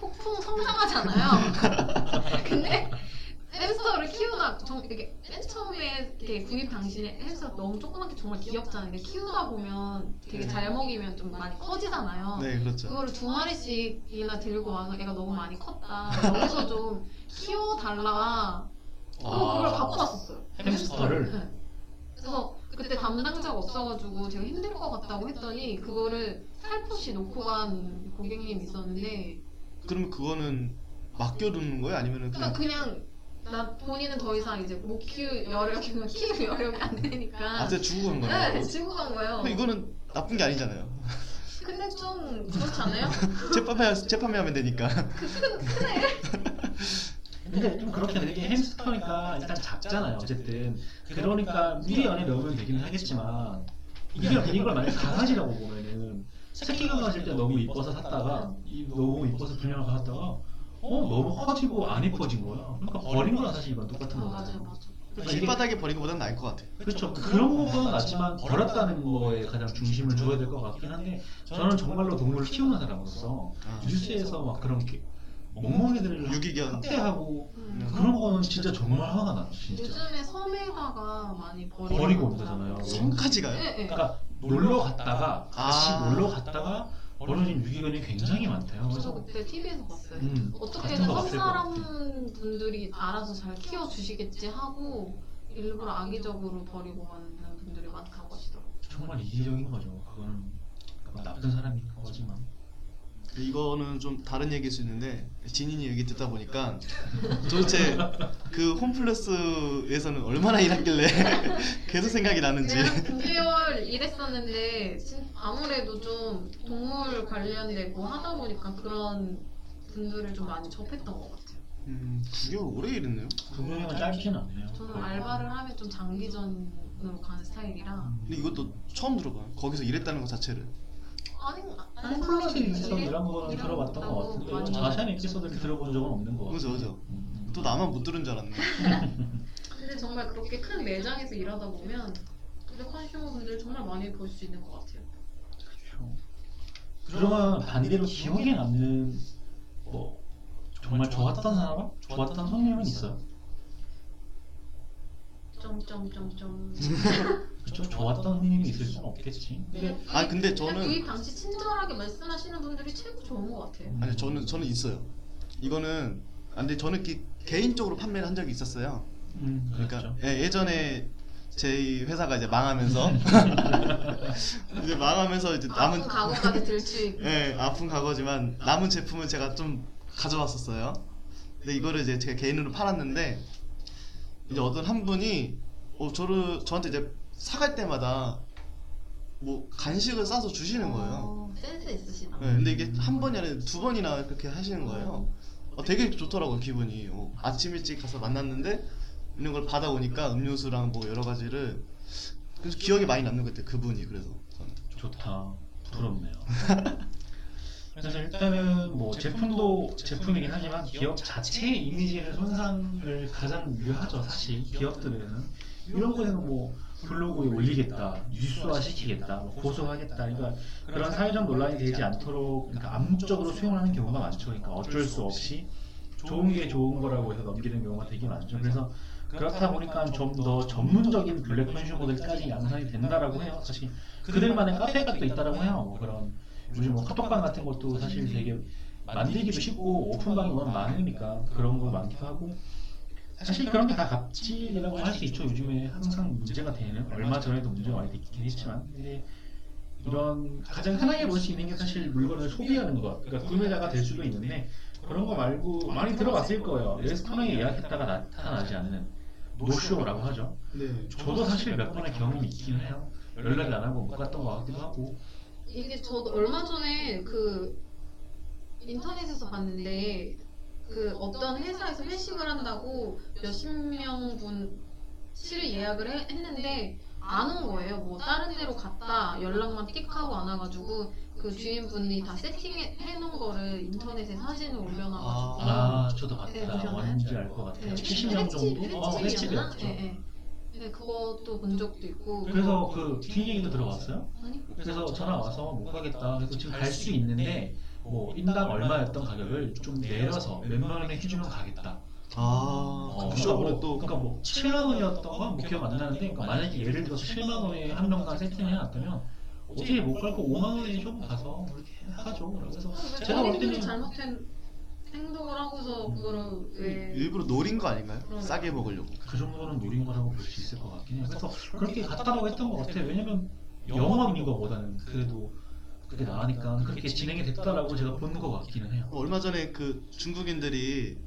폭풍 성장하잖아요. [LAUGHS] 근데 햄스터를 키우다 정, 이렇게 맨 처음에 이렇게 구입 당시에 햄스터 너무 조그맣게 정말 귀엽잖아요. 근데 키우다 보면 되게 잘 먹이면 좀 많이 커지잖아요. 네 그렇죠. 그거를 두 마리씩이나 들고 와서 애가 너무 많이 컸다. 여기서 좀 [LAUGHS] 키워달라. 그리고 그걸 갖고 왔었어요. 햄스터를? 네. 그래서 그때 담당자가 없어가지고 제가 힘들 것 같다고 했더니 그거를 살포시 놓고 간 고객님이 있었는데 그러면 그거는 맡겨두는 거예요? 아니면은 그러니까 그냥 그냥 나 본인은 더 이상 이제 못 키울 여력이 [LAUGHS] 키울 여력이 안 되니까 아제 주고 간 거예요? 네, 주고 간 거예요. 근데 이거는 나쁜 게 아니잖아요. 근데 좀 그렇지 않아요? [LAUGHS] 재판매 재판매하면 되니까. [LAUGHS] 근데 좀 그렇게 되게 햄스터니까 일단 작잖아요 어쨌든 그러니까 미리 안에 넣으면 되긴 하겠지만 이게 이걸 만약 강아지라고 보면은 새끼 강아지일 때 너무 이뻐서 샀다가 이- 너무 이뻐서 분양을 받았다가 어 너무 커지고 안 이뻐진 거야 그러니까 버린 거랑 사실 이건 똑같은 맞아. 그러니까 이게- 길바닥에 버린 것보다는 나을 것 같아. 그렇죠. 그런 부분은 낫지만 버렸다는 거에 가장 중심을 줘야 될 것 같긴 한데 저는 정말로 동물을 키우는 사람으로서 아. 뉴스에서 막 그런 게 멍멍이 들을 유기견. 학대하고 음. 그런 거는 진짜 정말 화가 나요. 진짜. 요즘에 섬에다가 많이 버리고, 버리고 온다잖아요. 섬까지 가요? 네, 네. 그러니까 놀러 갔다가 다시 아. 놀러 갔다가 버려진 유기견이 굉장히 많대요. 그래서 그때 TV에서 봤어요. 음, 어떻게든 섬 같아. 사람 분들이 알아서 잘 키워 주시겠지 하고 일부러 악의적으로 버리고 가는 분들이 많다고 하시더라고요. 정말 이기적인 거죠. 그거는 그건 나쁜 사람인 거지만. 이거는 좀 다른 얘기일 수 있는데 진인이 얘기 듣다 보니까 도대체 그 홈플러스에서는 얼마나 일했길래 [LAUGHS] 계속 생각이 나는지. 그냥 9개월 일했었는데 진- 아무래도 좀 동물 관련된 뭐 하다 보니까 그런 분들을 좀 많이 접했던 것 같아요. 음, 9개월 오래 일했네요? 두 명은 짧지는 않네요. 저는 알바를 하면 좀 장기전으로 가는 스타일이라. 근데 이것도 처음 들어봐요? 거기서 일했다는 것 자체를 아니 홈플러스 에피소드 이런 거는 이런 들어봤던 것 같은데 많이 자세한 에피소드를 들어본 적은 없는 것 같아요. 그죠 그죠 음. 또 나만 못 들은 줄 알았네 [LAUGHS] 근데 정말 그렇게 큰 매장에서 일하다 보면 근데 컨슈머 분들 정말 많이 볼 수 있는 것 같아요. 그렇죠. 그러면 반대로 기억에 남는 뭐 정말 좋았던 사람, 좋았던 손님은 있어요. 점점점점. [LAUGHS] [LAUGHS] 그렇죠. 좋았던 손님이 있을 수는 없겠지. 근데 아, 근데 저는- 구입 당시 친절하게 말씀하시는 분들이 최고 좋은 것 같아요. 아니 저는 저는 있어요 이거는 아, 근데 저는 기- 개인적으로 판매를 한 적이 있었어요 음, 그러니까 그렇죠. 예, 예전에 제 회사가 이제 망하면서 [LAUGHS] 이제 망하면서 이제 남은 아픈 과거까지 들추이고. 예, 아픈 과거지만 남은 제품을 제가 좀 가져왔었어요. 근데 이거를 이제 제가 개인으로 팔았는데 이제 어떤 한 분이 어, 저를 저한테 이제 사갈 때마다 뭐 간식을 싸서 주시는 거예요. 어, 센스 있으시다. 예, 근데 이게 한 번이 아니라 두 번이나 그렇게 하시는 거예요. 어, 되게 좋더라고요 기분이. 어, 아침 일찍 가서 만났는데 이런 걸 받아오니까 음료수랑 뭐 여러 가지를 그래서 기억에 많이 남는 것 같아요 그분이 그래서 저는. 좋다. 부럽네요. [LAUGHS] 그래서 일단은 뭐 제품도 제품이긴 하지만 기업 자체의 이미지를 손상을 가장 유하죠 사실 기업들에는 이런 거에는 뭐 블로그에 올리겠다, 뉴스화 시키겠다, 뭐 고소하겠다, 그러니까 그런 사회적 논란이 되지 않도록 그러니까 암묵적으로 수용하는 경우가 많죠. 그러니까 어쩔 수 없이 좋은 게 좋은 거라고 해서 넘기는 경우가 되게 많죠. 그래서 그렇다 보니까 좀 더 전문적인 블랙 컨슈머들까지 양산이 된다라고 해요. 사실 그들만의 카페가 또 있다라고 해요. 뭐 그런 요즘 뭐 카톡방 같은 것도 사실 되게 만들기도 쉽고 오픈방이 워낙 많으니까 그런 거 많기도 하고 사실 그런 게 다 갑질이라고 할 수 있죠. 요즘에 항상 문제가 되는 얼마 전에도 문제가 많이 됐긴 했지만 근데 이런 가장 흔하게 볼 수 있는 게 사실 물건을 소비하는 것 그러니까 구매자가 될 수도 있는데 그런 거 말고 많이 들어봤을 거예요. 레스토랑에 예약했다가 나타나지 않는 노쇼라고 하죠. 네. 저도 사실 몇 번의 경험이 있긴 해요. 연락이 안 하고 못 갔던 것 같기도 하고. 이게 저도 얼마 전에 그 인터넷에서 봤는데 그 어떤 회사에서 회식을 한다고 몇십 명분 실을 예약을 해- 했는데 안 온 거예요. 뭐 다른 데로 갔다 연락만 띡 하고 안 와가지고 그 주인분이 다 세팅해 놓은 거를 인터넷에 사진을 올려놔가지고 아, 저도 네, 봤다. 보셨나요? 뭔지 알 것 같아요. 네, 70명 정도? 어, 횟집이었나? 횟집이었죠. 네, 네. 네, 그것도 본 적도 있고 그래서 그 뒷얘기도 들어봤어요? 아니 그래서 전화 와서 못 가겠다. 그래서 지금 갈 수 있는데 뭐 인당 얼마였던 가격을 좀 내려서 몇만 원에 해주면 가겠다. 아, 어, 그 그러니까 뭐, 또 그러니까 뭐 7만 원이었던 건 뭐 기억 안 나는데 그러니까 만약에 예를 들어서 7만 원에 한 명당 세팅을 해놨다면 어떻게 못 갈고 5만 원에 좀 가서 이렇게 하죠. 그래서 제가 볼 때는 잘못된 행동을 하고서 그거를 왜 일부러 노린 거 아닌가요? 그럼. 싸게 먹으려고. 그 정도는 노린 거라고 볼 수 있을 것 같긴 해요. 그래서 그렇게 갔다라고 했던 것 같아요. 왜냐면 영업인 거보다는 그래도 그게 나으니까 그렇게 진행이 됐다라고 제가 본것 같기는 해요. 얼마 전에 그 중국인들이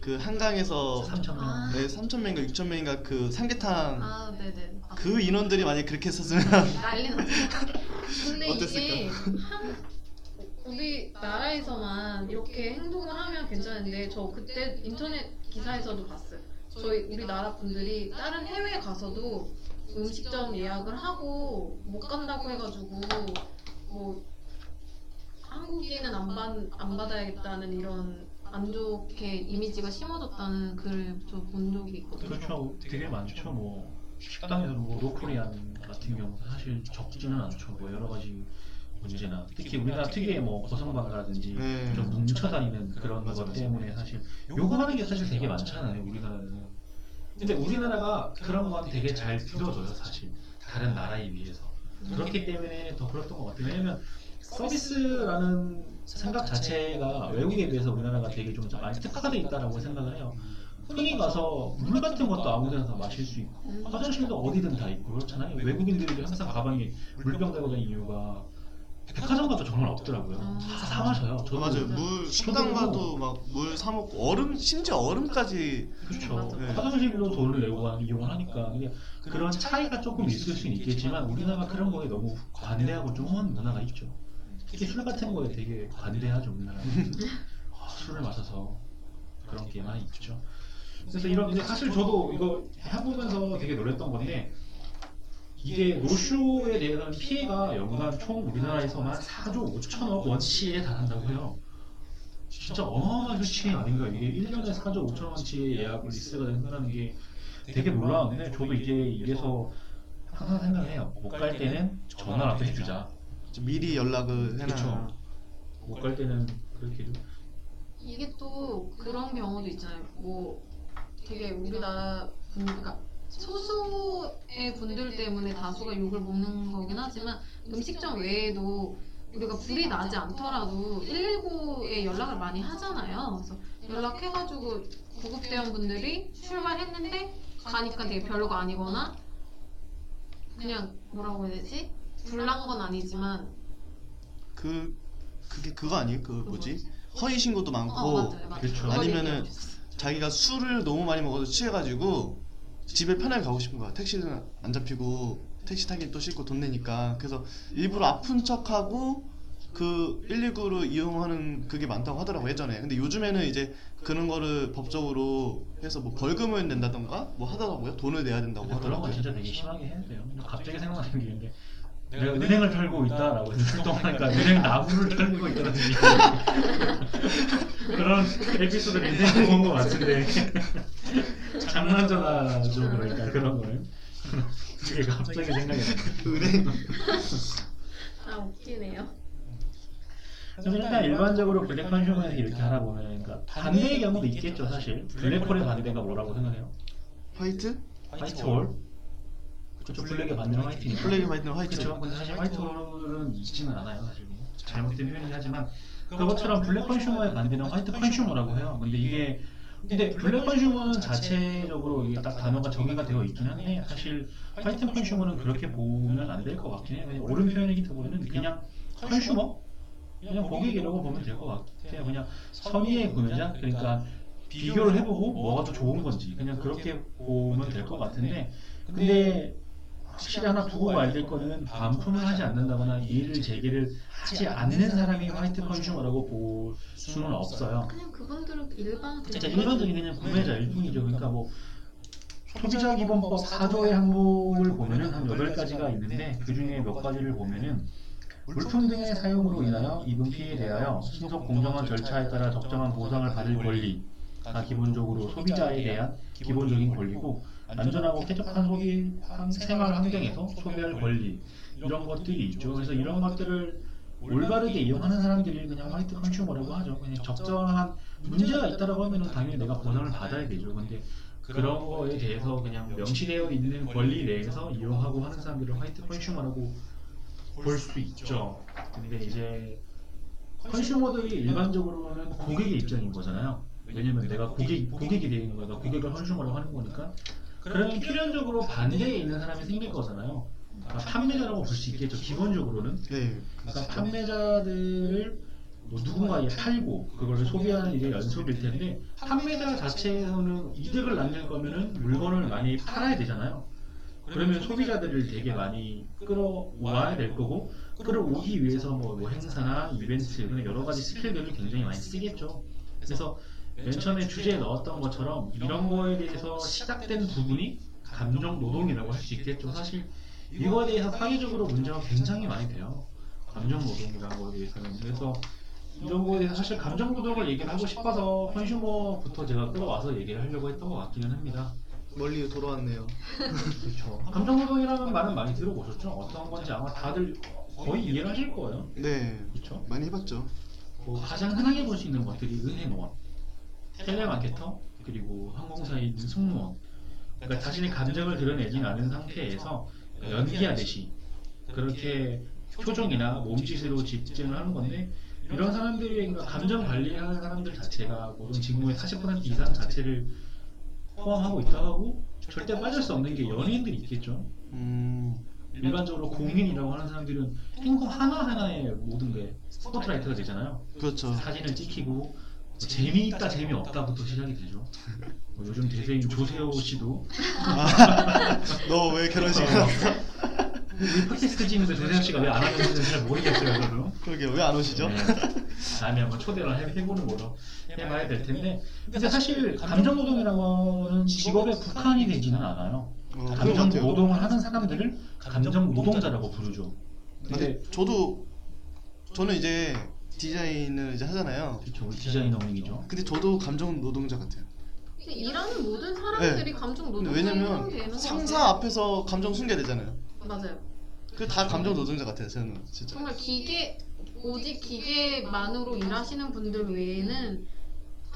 그 한강에서 3천 명. 아. 네, 3천 명인가 6천 명인가 그 삼계탕 아 네네 그 인원들이 만약 그렇게 했었으면 [LAUGHS] 난리 났어 근데 어땠을까? 이게 한 우리 나라에서만 이렇게 행동을 하면 괜찮은데 저 그때 인터넷 기사에서도 봤어요 저희 우리나라 분들이 다른 해외에 가서도 음식점 예약을 하고 못 간다고 해가지고 뭐 한국인은 안, 받, 안 받아야겠다는 이런 안 좋게 이미지가 심어졌다는 글을 저본 적이 있거든요. 그렇죠. 되게 많죠. 뭐 식당에서 뭐 로코리안 같은 경우 사실 적지는 않죠. 뭐 여러 가지 문제나 특히 우리나라 특유의 뭐 고성방가라든지 네. 좀 뭉쳐다니는 그런 맞아, 것. 때문에 사실 요구하는 게 사실 되게 많잖아요. 우리나라는. 근데 우리나라가 그런 건 되게 잘 들어줘요. 사실 다른 나라에 비해서. 그렇기 때문에 더 그랬던 것 같아요. 왜냐면 서비스라는 생각 자체가 외국에 비해서 우리나라가 되게 좀 많이 특화되어 있다라고 생각을 해요. 흔히 가서 물 같은 것도 아무 데나 다 마실 수 있고 음. 화장실도 어디든 다 있고 그렇잖아요. 외국인들이 항상 가방에 물병 들고 다니는 이유가 백화점 가도 정말 없더라고요. 아. 다사 마셔요. 저도 맞아요. 물 식당 가도 막 물 사 먹고 얼음 심지어 얼음까지 그렇죠. 네. 화장실로 돈을 내고 이용을 하니까 근데 그런 차이가 조금 있을 수는 있겠지만 우리나라가 그런 거에 너무 관대하고 좀 험한 문화가 있죠. 특히 술 같은 거에 되게 관대하죠 우리나라. [LAUGHS] 아, 술을 마셔서 그런 게 많이 있죠. 그래서 이런 근데 사실 저도 이거 해보면서 되게 놀랬던 건데 이게 노쇼에 대한 피해가 연간 총 우리나라에서만 4조 5천억 원치에 달한다고 해요. 진짜 어마어마한 수치 아닌가 이게 1년에 4조 5천 원치의 예약 리스트가 된다는 게 되게 놀라운데 저도 이제 이래서 항상 생각해요. 못 갈 때는 전화라도 해주자. 좀 미리 연락을 해놔. 그쵸. 못갈 때는 그렇게 해도 이게 또 그런 경우도 있잖아요. 뭐 되게 우리나라 분, 그러니까 소수의 분들 때문에 다수가 욕을 먹는 거긴 하지만 음식점 외에도 우리가 불이 나지 않더라도 119에 연락을 많이 하잖아요. 그래서 연락해가지고 구급대원 분들이 출발했는데 가니까 되게 별로가 아니거나 그냥 뭐라고 해야 되지? 불난 건 아니지만 그 그게 그거 아니에요? 그 뭐지? 허위 신고도 많고 어 맞아요 맞아요. 그거 아니면은. 자기가 술을 너무 많이 먹어서 취해가지고 집에 편하게 가고 싶은 거야. 택시는 안 잡히고 택시 타기 또 싫고 돈 내니까 그래서 일부러 아픈 척하고 그 119를 이용하는 그게 많다고 하더라고 예전에. 근데 요즘에는 이제 그런 거를 법적으로 해서 뭐 벌금을 낸다던가 뭐 하더라고요. 돈을 내야 된다고 그런 건 하더라고요. 진짜 되게 심하게 해야 돼요. 갑자기 생각나는 게 있는데 내가 은행을 털고 있다라고 해서 동하니까 은행 나무를 털고 있다든지 그런 에피소드 인생에 본것 같은데 장난 전화죠 그러니까 그런 거를 그게 갑자기 생각이 나요. 은행 아 웃기네요. 그래서 일단 일반적으로 블랙 컨슈머에서 이렇게 하다 보면 그러니까 반대의 경우도 있겠죠 사실 블랙홀의 반대가 뭐라고 생각해요? 화이트? 화이트 홀 그렇죠. 블랙의 반대는 화이트니까 블랙이 화이트는 화이트. 그렇죠. 근데 사실 화이트홀은 있지는 않아요. 사실. 잘못된 표현이긴 하지만 그것처럼 black consumer의 반대는 white consumer라고 해요. 근데 이게 근데 black consumer는 자체적으로 이게 딱 단어가 정의가 되어 있긴 한데 사실 white consumer는 그렇게 보면 안 될 것 같긴 해요. 옳은 표현이기보다는 그냥 consumer? 그냥 고객이라고 보면 될 것 같아요. 그냥 선의의 구매자? 그러니까 비교를 해보고 뭐가 더 좋은 건지 그냥 그렇게 보면 될 것 같은데 근데 확실히 하나 두고 봐야 될 거는 반품을 하지 않는다거나 이의를 제기를 하지 않는 사람이 화이트 컨슈머라고 볼 수는 없어요. 그냥 그분들은 일반 진짜 일반적인 그냥 구매자일 뿐이죠. 그러니까 뭐 소비자 기본법 4조의 항목을 보면은 한 8가지가 있는데 그 중에 몇 가지를 보면은 물품 등의 사용으로 인하여 입은 피해에 대하여 신속 공정한 절차에 따라 적정한 보상을 받을 권리가 기본적으로 소비자에 대한 기본적인 권리고 안전하고 쾌적한 환- 생활 환경에서 소비할 권리 이런 것들이 있죠. 그래서 이런 것들을 올바르게 이용하는 사람들이 그냥 화이트 컨슈머라고 하죠. 그냥 적정한 문제가 있다라고 하면은 당연히 내가 보상을 받아야 되죠. 근데 그런 거에 대해서 그냥 명시되어 있는 권리 내에서 이용하고 하는 사람들을 화이트 컨슈머라고 볼 수 있죠. 근데 이제 컨슈머들이 일반적으로는 고객의 입장인 거잖아요. 왜냐면 내가 고객, 고객이 거야. 내가 고객을 컨슈머라고 하는 거니까. 그러면 필연적으로 반대에 있는 사람이 생길 거잖아요. 그러니까 판매자라고 볼 수 있겠죠. 기본적으로는. 네. 그러니까 판매자들을 뭐 누군가에 팔고 그걸 소비하는 일의 연속일 텐데 판매자 자체에서는 이득을 남길 거면은 물건을 많이 팔아야 되잖아요. 그러면 소비자들을 되게 많이 끌어와야 될 거고 끌어오기 위해서 뭐, 뭐 행사나 이벤트 여러 가지 스킬들을 굉장히 많이 쓰겠죠. 그래서 맨 처음에 주제에 넣었던 것처럼 이런 거에 대해서 시작된 부분이 감정 노동이라고 할 수 있겠죠. 사실 이거에 대해서 사회적으로 문제가 굉장히 많이 돼요. 감정 노동이라는 거에 대해서는. 그래서 이런 거에 대해서 사실 감정 노동을 얘기를 하고 싶어서 컨슈머부터 제가 끌어와서 얘기를 하려고 했던 것 같기는 합니다. 멀리 돌아왔네요. 그렇죠. 감정 노동이라는 말은 많이 들어보셨죠? 어떤 건지 아마 다들 거의 이해를 하실 거예요. 네, 그렇죠? 많이 해봤죠. 뭐 가장 흔하게 볼 수 있는 것들이 은행원, 텔레마케터, 그리고 항공사에 있는 승무원. 그러니까 자신의 감정을 드러내지 않은 상태에서 연기하듯이 그렇게 표정이나 몸짓으로 집중을 하는 건데 이런 사람들이 그러니까 감정 관리하는 사람들 자체가 모든 직무의 40% 이상 자체를 포함하고 있다고 하고 절대 빠질 수 없는 게 연예인들이 있겠죠. 음, 일반적으로 공인이라고 하는 사람들은 행동 하나하나에 모든 게 스포트라이트가 되잖아요. 그렇죠. 사진을 찍히고 뭐 재미있다 재미없다부터 시작이 되죠. 뭐 요즘 대세인 조세호 씨도 [LAUGHS] 너왜 결혼식? 이 팟캐스트 찍는데 조세호 씨가 왜 안 하는지는 잘 모르겠어요. 저도. 그러게 왜 안 오시죠? 네. 다음에 한번 초대를 해- 해보는 걸로 해봐야 될 텐데 근데 사실 감정 노동이라고 하는 직업에 국한이 되지는 않아요. 어, 감정. 노동을 하는 사람들을 감정 노동자라고 부르죠. 근데 저도 저는 이제 디자인을 이제 하잖아요. 그렇죠. 우리 디자이너님이죠. 근데 저도 감정 노동자 같아요. 일하는 모든 사람들이 감정 근데 노동자는 왜냐면 거 상사 같아요. 앞에서 감정 숨겨야 되잖아요. 맞아요. 그 다 감정 노동자 같아요. 저는 진짜. 정말 기계 오직 기계만으로 일하시는 분들 외에는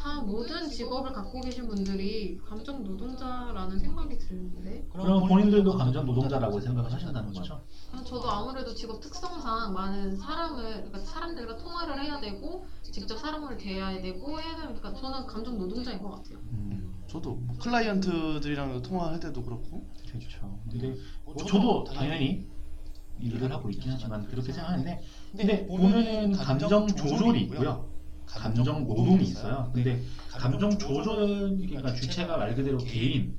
다 모든 직업을 갖고 계신 분들이 감정 노동자라는 생각이 드는데 그럼 본인들도 감정 노동자라고 생각을 하신다는 거죠? 아, 저도 아무래도 직업 특성상 많은 사람을 그러니까 사람들과 통화를 해야 되고 직접 사람을 대해야 되고 해야 되니까 저는 감정 노동자인 것 같아요. 음, 저도 뭐 클라이언트들이랑 통화할 때도 그렇고 그렇죠. 근데 뭐 저도 당연히 일을 하고 있긴 하지만 그렇게 생각하는데 근데 보면은 감정 조절이 있고요. 감정 노동이 있어요. 근데 감정 조절은 그러니까 주체가 말 그대로 개인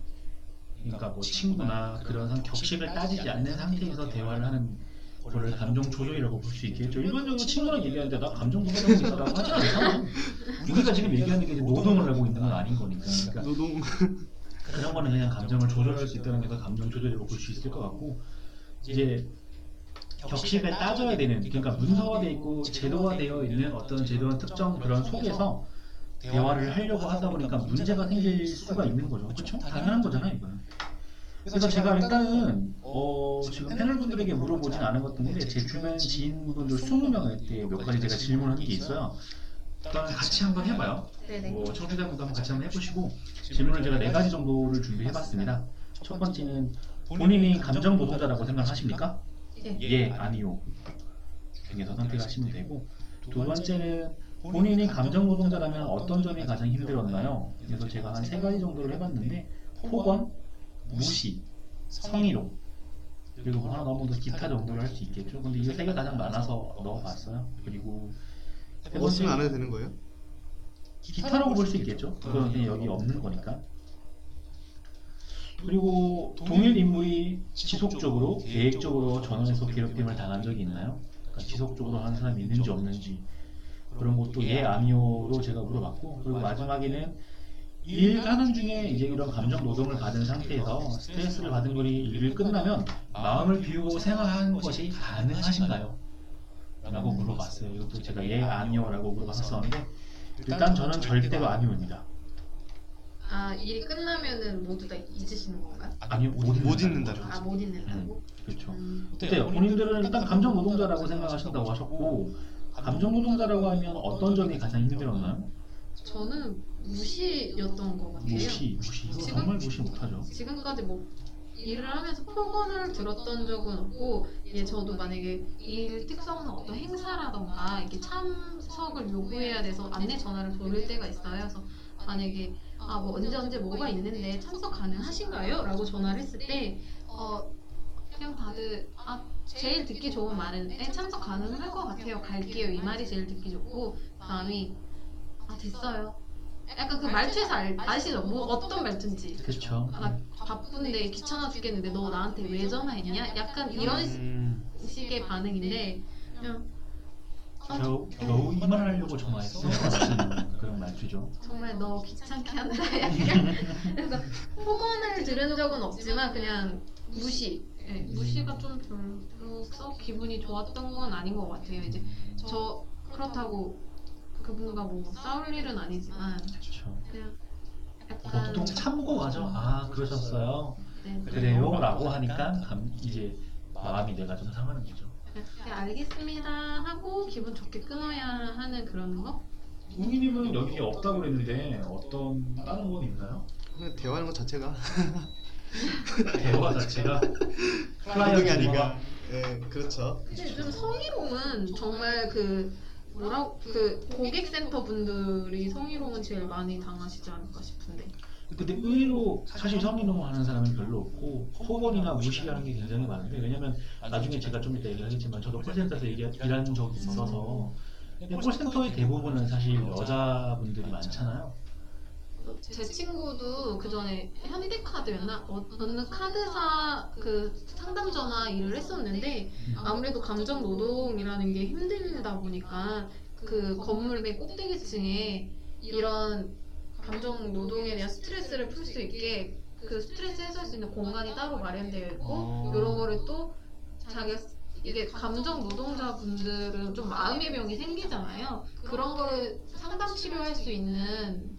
그러니까 뭐 친구나 그런 상- 격식을 따지지 않는 상태에서 대화를 하는 거를 감정 조절이라고 볼 수 있겠죠. 일반적으로 친구랑 얘기하는데 나 감정 조절하고 있어라고 하지 않잖아. [LAUGHS] 우리가 지금 얘기하는 게 노동을 하고 있는 건 아닌 거니까. 그러니까 노동 그런 거는 그냥 감정을 조절할 수 있다는 게더 감정 조절이라고 볼 수 있을 것 같고 이제 격식을 따져야 되는 그러니까 문서화되어 있고 제도화되어 있는 어떤 제도한 특정 그런 속에서 대화를 하려고 하다 보니까 문제가 생길 수가 있는 거죠. 그렇죠? 당연한 거잖아요, 이거는. 그래서 제가 일단은 어, 지금 패널분들에게 물어보진 않은 것 같은데 제 주변 지인분들 20명한테 몇 가지 제가 질문한 게 있어요. 일단 같이 한번 해봐요. 네네. 뭐 청취자분도 한번 같이 한번 해보시고 질문을 제가 네 가지 정도를 준비해봤습니다. 첫 번째는 본인이 감정 노동자라고 생각하십니까? 예. 예, 아니요. 중에서 선택하시면 되고 두 번째는 본인이 감정 노동자라면 어떤 점이 가장 힘들었나요? 그래서 제가 한 세 가지 정도를 해봤는데 폭언, 무시, 성희롱 그리고 뭐 하나 더 기타 정도를 할 수 있겠죠. 근데 이게 세개 가장 많아서 넣어봤어요. 그리고 세 없으면 안 해도 되는 거예요? 기타라고 볼 수 있겠죠. 그건 그냥 여기 없는 거니까. 그리고 동일 인물이 지속적으로 계획적으로 전원에서 괴롭힘을 당한 적이 있나요? 그러니까 지속적으로 하는 사람이 있는지 없는지 그런 것도 예 아니요로 제가 물어봤고 그리고 마지막에는 일 하는 중에 이제 이런 감정 노동을 받은 상태에서 스트레스를 받은 거리 일을 끝나면 마음을 비우고 생활하는 것이 가능하신가요? 라고 물어봤어요. 이것도 제가 예 아니요라고 물어봤었는데 일단 저는 절대로 아니오입니다. 아 일이 끝나면은 모두 다 잊으시는 건가요? 아니요 못, 못 잊는다는 잊는다는 거죠. 아못 잊는다고? 그렇죠. 음, 어때요? 본인들은 일단 감정 노동자라고 생각하신다고 하셨고 감정 노동자라고 하면 어떤 점이 가장 힘들었나요? 저는 무시였던 것 같아요. 무시, 무시. 이거 지금- 정말 무시 못하죠. 지금까지 뭐 일을 하면서 폭언을 들었던 적은 없고 예 저도 만약에 일 특성은 어떤 행사라던가 이렇게 참석을 요구해야 돼서 안내 전화를 돌릴 때가 있어요. 그래서 만약에 아 뭐 언제 언제 뭐가 있는데 참석 가능하신가요? 라고 전화를 했을 때 어 그냥 다들 아 제일 듣기 좋은 말은 네, 참석 가능할 것 같아요. 갈게요. 이 말이 제일 듣기 좋고 다음이 아 됐어요. 약간 그 말투에서 알, 아시죠? 뭐 어떤 말투인지. 그렇죠. 아, 나 바쁜데 귀찮아 죽겠는데 너 나한테 왜 전화했냐? 약간 이런 시- 음, 식의 반응인데 그냥 아, 겨우, 겨우 이 말을 하려고 전화했어? [LAUGHS] 그런 말투죠. 정말 너 귀찮게 한다 약간 [LAUGHS] 그래서 폭언을 들은 적은 없지만 그냥 무시 예, 무시가 좀 별로 썩 기분이 좋았던 건 아닌 것 같아요 이제 저 그렇다고 그분과 뭐 싸울 일은 아니지만 그렇죠. 그냥 약간 보통 참고하죠. 아 그러셨어요. 네. 그래요라고 하니까 감, 이제 마음이 내가 좀 상하는 거죠. 네, 알겠습니다 하고 기분 좋게 끊어야 하는 그런 거? 우기님은 여기 없다고 그랬는데 어떤 다른 건 있나요? 그냥 대화하는 것 자체가 [LAUGHS] 대화 자체가 감동이 아닌가. 예, 그렇죠. 근데 요즘 성희롱은 정말 그 뭐라고 그 고객센터 분들이 성희롱은 제일 많이 당하시지 않을까 싶은데 근데 의외로 사실 성희롱 하는 사람은 별로 없고 폭언이나 무시하는 게 굉장히 많은데 왜냐면 나중에 제가 좀 이따 얘기하겠지만 저도 콜센터에서 얘기, 일한 적이 있어서 콜센터의 대부분은 사실 여자분들이 많잖아요. 제 친구도 그 전에 현대카드였나 어, 어느 카드사 그 상담 전화 일을 했었는데 아무래도 감정 노동이라는 게 힘들다 보니까 그 건물의 꼭대기층에 이런 감정 노동에 대한 스트레스를 풀 수 있게 그 스트레스 해소할 수 있는 공간이 따로 마련되어 있고 어. 이런 거를 또 자기가 이게 감정 노동자분들은 좀 마음의 병이 생기잖아요. 그런 거를 상담 치료할 수 있는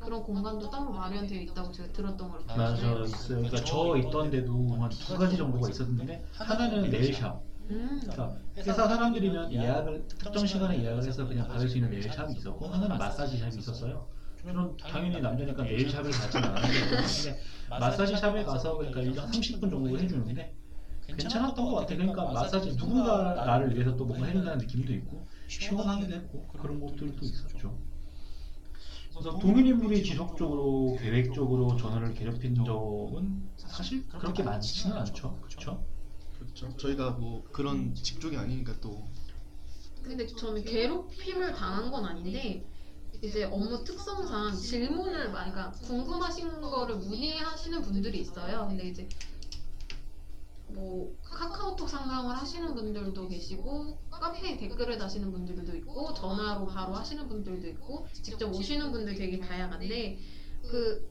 그런 공간도 따로 마련되어 있다고 제가 들었던 걸 맞아 기억해요. 있어요. 그러니까 저 있던 데도 한 두 가지 정도가 있었는데 하나는 네일샵. 음. 그러니까 회사 사람들이면 예약을 특정 시간에 예약을 해서 그냥 받을 수 있는 네일샵이 있었고 하나는 마사지 샵이 있었어요. 저는 당연히 남자니까 네일샵을 가진 않았는데 [LAUGHS] 마사지 샵에 가서 그러니까 1년 30분 정도 해주는데 괜찮았던 것 같아. 그러니까 마사지 누군가 나를 위해서 또 뭔가 해준다는 느낌도 있고 시원하기도 했고 그런 것들도 있었죠. 그래서 동일인물이 지속적으로 계획적으로 전화를 괴롭힌 적은 사실 그렇게 많지는 않죠. 그렇죠? 그렇죠. 저희가 뭐 그런 직종이 아니니까 또 근데 저는 괴롭힘을 당한 건 아닌데 이제 업무 특성상 질문을 많이 그러니까 궁금하신 거를 문의하시는 분들이 있어요. 근데 이제 뭐 카카오톡 상담을 하시는 분들도 계시고 카페에 댓글을 다시는 분들도 있고 전화로 바로 하시는 분들도 있고 직접 오시는 분들 되게 다양한데 그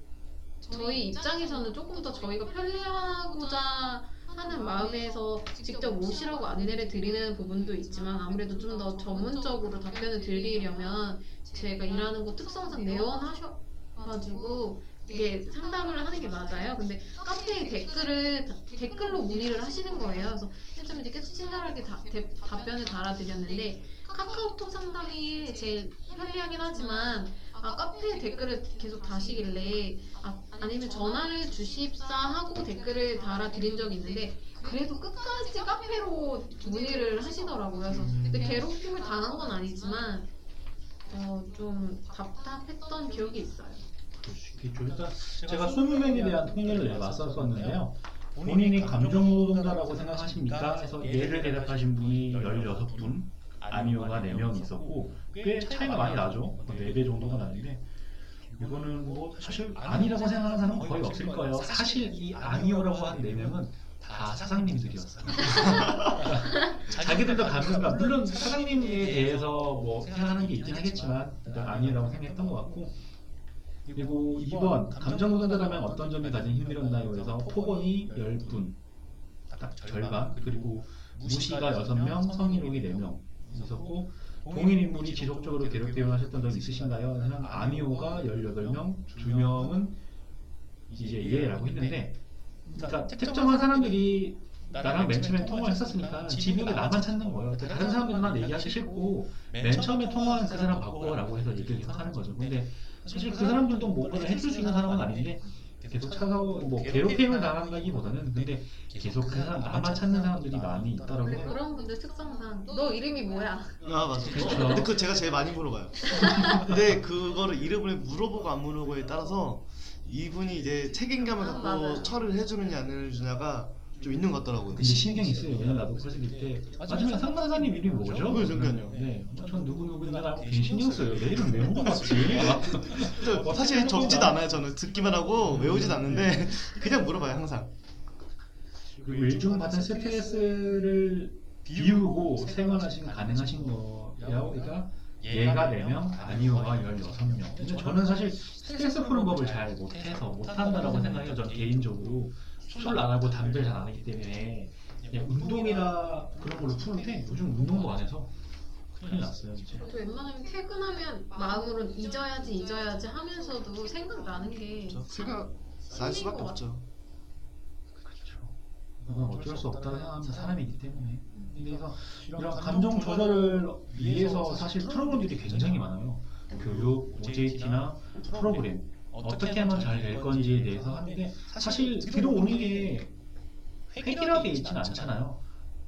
저희 입장에서는 조금 더 저희가 편리하고자 하는 마음에서 직접 오시라고 안내를 드리는 부분도 있지만 아무래도 좀 더 전문적으로 답변을 드리려면 제가 일하는 곳 특성상 내원하셔가지고 이게 상담을 하는 게 맞아요. 근데 카페에 댓글을 댓글로 문의를 하시는 거예요. 그래서 쌤 이제 계속 친절하게 다- 대- 답변을 달아드렸는데 카카오톡 상담이 제일 편리하긴 하지만 아 카페에 댓글을 계속 다시길래 아, 아니면 전화를 주십사 하고 댓글을 달아드린 적이 있는데 그래도 끝까지 카페로 문의를 하시더라고요. 그래서 근데 괴롭힘을 당한 건 아니지만 어, 좀 답답했던 기억이 있어요. 그럴 수 있겠죠. 일단 제가 20명에 대한 통계를 내봤었었는데요. 본인이 감정노동자라고 생각하십니까? 해서 예를 대답하신 분이 16분, 아니오가 4명 있었고 꽤 차이가 많이 나죠. 4배 정도가 나는데 이거는 뭐 사실 아니라고 생각하는 사람은 거의 없을 거예요. 사실 이 아니오라고 한 4명은 다 사장님들이었어요. 자기들도 감정가 물론 사장님에 대해서 뭐 생각하는 게 있긴 하겠지만 일단 아니라고 생각했던 것 같고 그리고 2번 감정노동자라면 어떤 점이 가장 힘들었나요? 그래서 폭언이 10분. 딱 절반. 그리고 무시가 6명 성희롱이 4명. 있었고 동일 인물이 지속적으로 괴롭힘을 하셨던 적 있으신가요? 아미오가 18명 2명은 이제 예라고 했는데 그러니까 특정한 사람들이 나랑 맨 처음에 통화를 했었으니까 지붕에 나만 찾는 거예요. 그러니까 다른 사람들은 난 얘기하기 싫고 맨 처음에 통화한 그 사람 바꿔라고 해서 얘기를 하는 거죠. 근데 사실 그 사람들도 뭔가를 해줄 수 있는 사람은 아닌데 계속 찾아오고 뭐 괴롭힘을 당한다기보다는 근데 계속 그 사람 나만 찾는 사람들이 많이 근데 있더라고요. 그런 분들 특성상 너 이름이 뭐야? 아 맞아. 그렇죠. 근데 그거 제가 제일 많이 물어봐요. [LAUGHS] 근데 그거를 이름을 물어보고 안 물어보고에 따라서 이분이 이제 책임감을 아, 갖고 맞아요. 처리를 해주느냐 안 해주냐가 좀 있는 것 같더라고요. 근데 신경이 쓰여요. 왜냐면 나도 그랬을 때 마지막에 상관사님 이름이 뭐죠? 네, 그러니까요. 네, 전 누구 누구인가 괜히 신경 써요. 내 이름 왜 물어봤지? 근데 [LAUGHS] 사실 적지도 않아요. 저는 듣기만 하고 외우지도 않는데 [LAUGHS] 그냥 물어봐요 항상. 그리고 일중 받은 스트레스를 비우고 생활하신 가능하신 거예요. 그러니까 얘가 4명, 아니오가 16명. 근데 저는 사실 스트레스 푸는 법을 잘 못해서 못한다라고 생각해요. 전 개인적으로 술안 하고 담배를 잘 안 하기 때문에 그냥 운동이나 그런 걸로 푸는데 요즘 운동도 안 해서 큰일 났어요 이제. 저도 웬만하면 퇴근하면 마음으로 잊어야지 잊어야지 하면서도 생각나는 게 생각 날 수밖에 것 없죠. 그렇죠. 그건 어쩔 수 없다고 생각합니다. 사람이기 때문에. 그래서 이런 감정 조절을 위해서 사실 프로그램들이 굉장히 많아요. 교육, OJT나 프로그램 어떻게 하면 잘 될 건지에 대해서 하는데 사실 들어오는 게 획일화되어 있지는 않잖아요.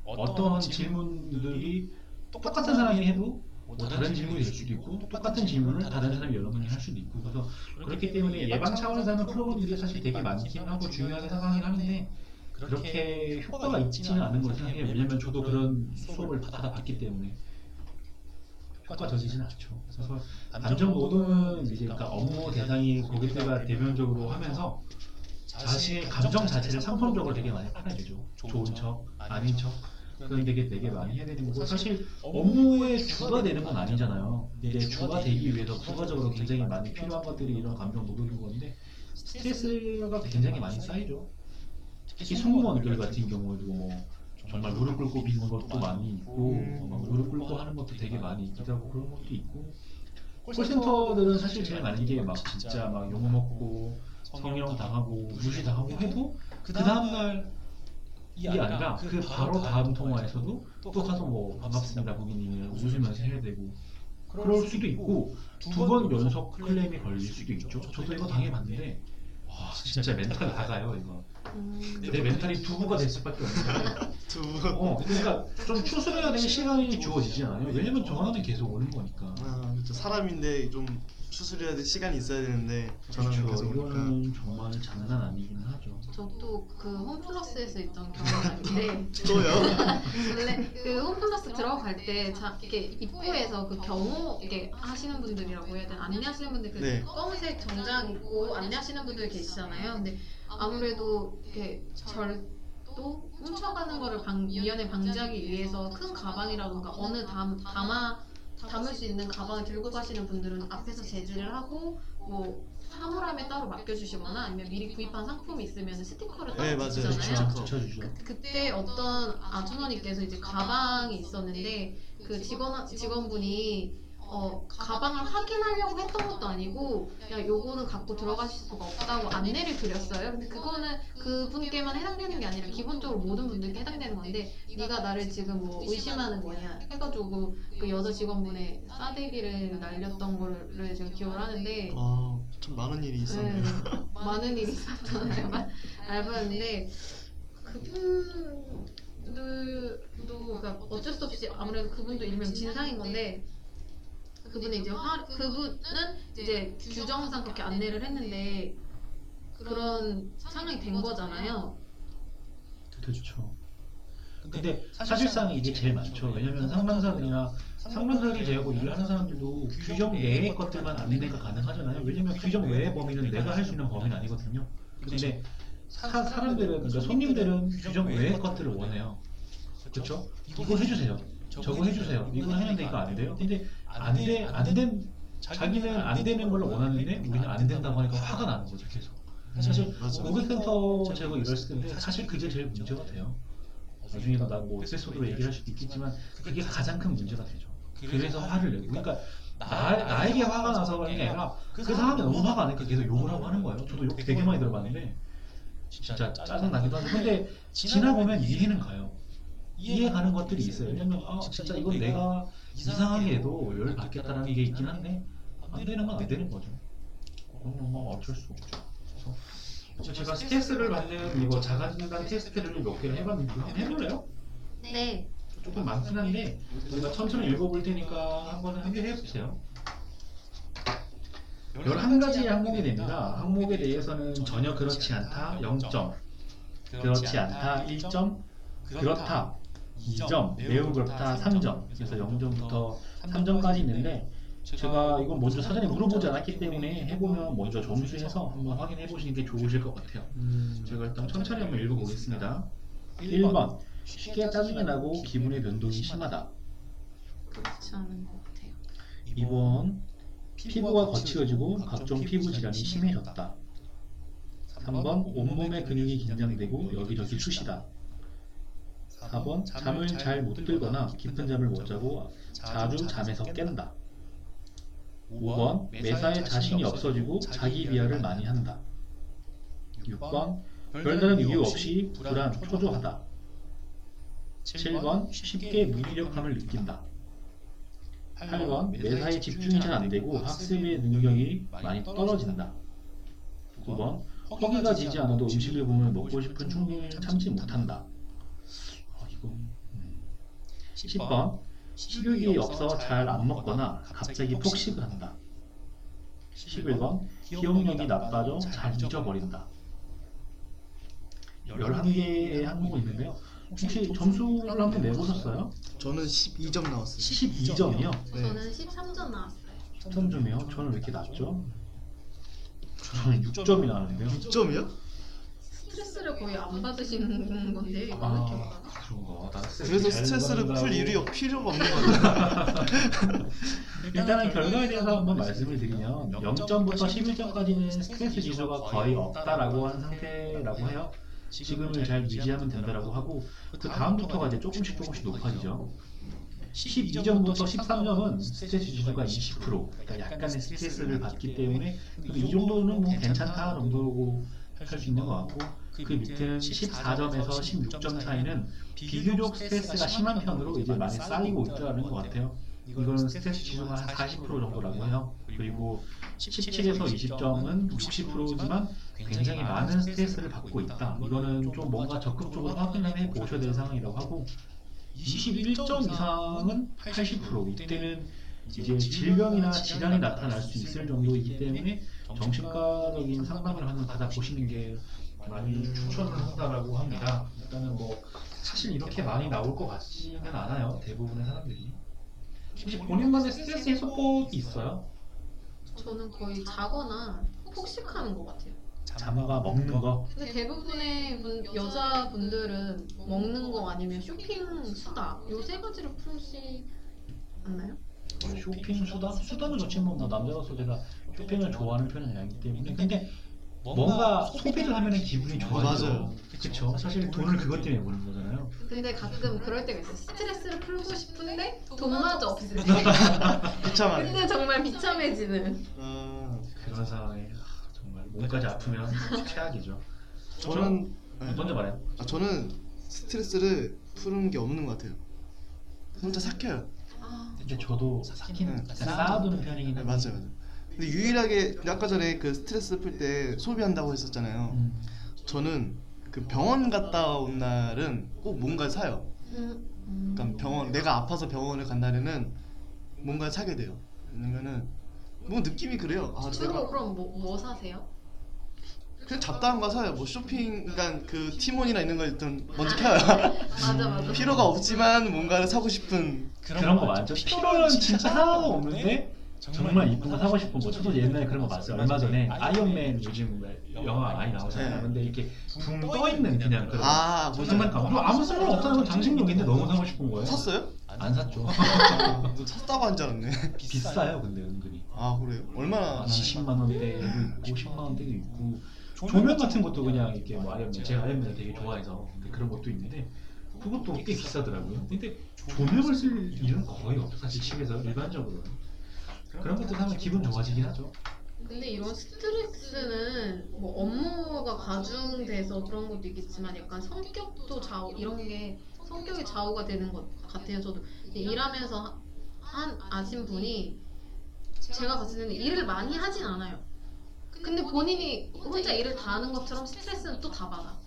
어떤 질문들이 똑같은 사람이 해도 뭐 다른 질문이 될 수도 있고 똑같은 질문을 다른 사람이 여러 명이 할 수도 있고 그래서 그렇기 때문에 예방 차원에서 하는 프로그램들이 사실 되게 많긴 하고 중요하게 생각하긴 하는데 그렇게 효과가 있지는 않은 걸로 생각해요. 왜냐면 저도 그런 수업을 받아 봤기 때문에 효과적이지는 않죠. 그래서 감정 노동은 이제 그러니까 업무 대상이 고객들과 대면적으로 하면서 자신의 감정 자체를 상품적으로 되게 많이 팔아주죠. 좋은 척, 아닌 척. 그런 되게 되게 많이 해야 되는 거고 사실 업무의 주가 되는 건 아니잖아요. 근데 주가 되기 위해서 부가적으로 굉장히 많이 필요한 것들이 이런 감정 노동인 건데 스트레스가 굉장히 많이 쌓이죠. 특히 승무원들 같은 경우에도 뭐 정말 무릎 꿇고 비는 것도 많이 있고 음. 막 무릎 꿇고 하는 것도 되게 많이 있기도 하고 그런 것도 있고. 콜센터들은 사실 제일 많은 게 막 진짜 막 욕먹고 성희롱 당하고 무시 당하고 해도 그 다음날 이 아니라 그 바로 다음 통화에서도 또 가서 뭐 반갑습니다 고객님이랑 웃으면서 해야 되고. 그럴 수도 있고 두 번 연속 클레임이 걸릴 수도 있죠. 저도 이거 당해봤는데 와 진짜 멘탈 나가요 이거. 음, 내 멘탈이 두부가 될 수밖에 없는데 [LAUGHS] 두어 그러니까 좀 추스려야 되는 시간이 주어지지 않아요. 왜냐면 전화는 계속 오는 거니까. 아, 그렇죠. 사람인데 좀 추스려야 될 시간이 있어야 되는데 전화는 그렇죠 계속 오니까. 이거는 정말 장난 아니긴 하죠 저도 그 홈플러스에서 있던 [LAUGHS] 경험이 있는데 또요? 원래 그 홈플러스 들어갈 때 자, 이렇게 입구에서 그 경호 이게 하시는 분들이라고 해야 되나 안내하시는 분들 그 네. 검은색 정장 입고 안내하시는 분들 계시잖아요. 근데 아무래도 이렇게 절도 훔쳐가는 거를 방, 미연에 방지하기 위해서 큰 가방이라던가 어느 담, 담아 담을 수 있는 가방을 들고 가시는 분들은 앞에서 제지를 하고 뭐 사물함에 따로 맡겨주시거나 아니면 미리 구입한 상품이 있으면 스티커를 따로 네, 맞아요. 붙이잖아요. 그쵸. 붙여주죠 그때 어떤 아주머니께서 이제 가방이 있었는데 그 직원 직원분이 어 가방을 확인하려고 했던 것도 아니고 그냥 요거는 갖고 들어가실 수가 없다고 안내를 드렸어요. 근데 그거는 그분께만 해당되는 게 아니라 기본적으로 모든 분들께 해당되는 건데 네가 나를 지금 뭐 의심하는 거냐 해가지고 그 여자 직원분의 싸대기를 날렸던 거를 제가 기억을 하는데 아, 참 많은 일이 있었네요. 네, 많은 일이 있었던 알바, 알바였는데 그분들도 그러니까 어쩔 수 없이 아무래도 그분도 일명 진상인 건데 그분이 이제 화 그분은 이제 규정상 그렇게 안내를 했는데 그런 상황이 된 거잖아요. 그렇죠. 근데 사실상 이게 제일 많죠. 왜냐면 상반사들이나 상반사들이 제하고 일을 하는 사람들도 규정 내의 것들만 안내가 가능하잖아요. 왜냐면 규정 외의 범위는 내가 할 수 있는 범위는 아니거든요. 근데 사, 사람들은 그러니까 손님들은 규정 외의 것들을 원해요. 그렇죠? 이거 해주세요. 저거 해주세요. 이거 했는데 이거 안 돼요. 근데 안돼안된 자기는 안 되는 걸 원하는데 우리는 안 된다고 하니까 화가 나는 거죠 계속. 사실 맞아. 고객센터 제가 일했을 텐데 사실 그게 제일 문제가 돼요. 나중에 나뭐 에피소드로 얘기할 수도 있겠지만 그게 가장 큰 문제가 되죠. 그래서 화를 내고 그러니까 나, 나에게 화가 나서 그런 게 아니라 그 사람이 너무 화가 나니까 계속 욕을 하고 하는 거예요. 저도 욕 되게 많이 들어봤는데 진짜 짜증 나기도 하고 근데 지나 보면 이해는 가요. 이해 가는 것들이 있어요. 왜냐면 아 진짜 이건 내가 이상하게 해도 열 받겠다라는 게 있긴 한데 안 되는 건 안 되는 거죠. 그건 뭐 어쩔 수 없죠. 그래서 제가 스트레스를 받는 이거 자가진단 테스트를 몇 개를 해봤는데 한번 해볼래요? 네. 조금 많긴 한데 우리가 천천히 읽어볼 테니까 한번 함께 해보세요. 11가지 항목이 됩니다. 항목에 대해서는 전혀 그렇지 않다 0점, 그렇지 않다 1점, 그렇다 2점, 매우 그렇다 3점. 그래서 0점부터 3점까지 있는데 제가 이건 먼저 사전에 물어보지 않았기 때문에 해보면 먼저 점수해서 한번 확인해 보시는 게 좋으실 것 같아요. 음, 제가 일단 천천히 한번 읽어보겠습니다. 1번 쉽게 짜증이 나고 기분의 변동이 심하다. 그렇지 않은 것 같아요. 2번 피부가 거칠어지고 각종 피부 질환이 심해졌다. 3번 온몸의 근육이 긴장되고 여기저기 쑤시다. 4번 잠을 잘 못 들거나 깊은 잠을 못 자고 자주 잠에서 깬다. 5번 매사에 자신이 없어지고 자기 비하를 많이 한다. 6번 별다른 이유 없이 불안, 초조하다. 7번 쉽게 무기력함을 느낀다. 8번 매사에 집중이 잘 안되고 학습의 능력이 많이 떨어진다. 9번 허기가 지지 않아도 음식을 보면 먹고 싶은 충동을 참지 못한다. 어, 이거 음. 10번 식욕이 없어 잘 안 먹거나 갑자기 폭식을 한다. 11번 기억력이 나빠져 잘 잊어버린다. 11개의 항목이 있는데요. 혹시 점수를 한번 내보셨어요? 저는 12점 나왔어요. 12점이요? 네. 저는 13점 나왔어요. 13점이요? 저는 왜 이렇게 낮죠? 저는 6점이 나왔는데요. 6점이요? 스트레스를 거의 안 받으시는 건데 이거 아, 이렇게. 그런가. 나 그래서 잘 스트레스를. 풀 이유가 필요가 없는 것 같아요. 일단은 결과에 대해서 한번 말씀을 드리면 0점부터 11점까지는 스트레스 지수가 거의 없다라고 한 상태라고 해요. 지금을 잘 유지하면 된다라고 하고 그 다음부터가 이제 조금씩 조금씩 높아지죠. 12점부터 13점은 스트레스 지수가 20% 그러니까 약간의 스트레스를 받기 때문에 이 정도는 뭐 괜찮다 정도고 할 수 있는 것 같고 그 밑에는 14점에서 16점 차이는 비교적 스트레스가 심한 편으로 이제 많이 쌓이고 있다는 것 같아요. 이거는 스트레스 지수가 한 40% 정도라고 해요. 그리고 17에서 20점은 60%지만 굉장히 많은 스트레스를 받고 있다. 이거는 좀 뭔가 적극적으로 확인을 해 보셔야 될 상황이라고 하고 21점 이상은 80% 이때는 이제 질병이나 질환이 나타날 수 있을 정도이기 때문에 정신과적인 상담을 한번 받아보시는 게 많이 추천을 한다라고 합니다. 일단은 뭐 사실 이렇게 많이 나올 것 같지는 않아요. 대부분의 사람들이. 혹시 본인만의 스트레스 해소법이 있어요? 저는 거의 자거나 폭식하는 것 같아요. 자마가 먹는 거. 근데 대부분의 분, 여자분들은 먹는 거 아니면 쇼핑, 수다 요 세 가지를 풀지 않나요? 쇼핑 수다? 수다는 좋지만 뭐 남자로서 제가 쇼핑을 좋아하는 편은 아니기 때문에 근데 뭔가 소비를 하면 기분이 좋아져요. 맞아요. 그렇죠. 사실 돈을 그것 때문에 버는 거잖아요. 근데 가끔 그럴 때가 있어요. 스트레스를 풀고 싶은데 돈마저 없을 때. 비참하네. 근데 정말 비참해지는. 아, 그런 상황에 아, 정말 몸까지 아프면 최악이죠. 저는 네. 먼저 말해요. 아, 저는 스트레스를 푸는 게 없는 것 같아요. 혼자 삭혀요. 아, 근데 저도 네. 쌓아두는 편이긴 네, 한데 맞아요, 맞아요. 근데 유일하게 아까 전에 그 스트레스 풀 때 소비한다고 했었잖아요. 음, 저는 그 병원 갔다 온 날은 꼭 뭔가를 사요. 음, 음. 그러니까 병원 내가 아파서 병원을 간 날에는 뭔가를 사게 돼요. 왜냐면은 뭐 느낌이 그래요. 아, 주로 내가 그럼 뭐, 뭐 사세요? 그냥 잡다한 거 사요. 뭐 쇼핑, 그러니까 그 티몬이나 있는 걸 일단 먼저 켜요. 맞아 맞아. 필요가 없지만 뭔가를 사고 싶은 그런 거 많죠. 필요는 진짜 하나도 없는데 정말 이쁜 거 사고 싶은 거. 저도 옛날에 그런 거 봤어요. 얼마 전에 아이언맨 요즘 영화 많이 나오잖아요. 네. 근데 이렇게 붕 떠 있는 그냥 그런 아, 무슨 말뭐 아무 쓸모 없다는 건 장식용인데 너무 사고 싶은 거예요. 샀어요? 안 샀죠. [LAUGHS] 뭐 샀다고 한 줄 알았네. [LAUGHS] 비싸요, 근데 은근히. 아 그래요? 얼마나? 20만 원대도 있고 10만 원대도 있고 조명 같은 것도 그냥 이렇게 뭐 아이언맨 제가 아이언맨을 되게 좋아해서 근데 그런 것도 있는데 그것도 꽤 비싸더라고요. 근데 조명을 쓸 일은 거의 없어 사실 집에서 일반적으로 그런 것도 사면 기분 좋아지긴 하죠. 근데 이런 스트레스는 뭐 업무가 과중돼서 그런 것도 있겠지만 약간 성격도 좌우 이런 게 성격이 좌우가 되는 것 같아요. 저도 일하면서 한 아신 분이 제가 봤을 때는 일을 많이 하진 않아요. 근데 본인이 혼자 일을 다 하는 것처럼 스트레스는 또 다 받아.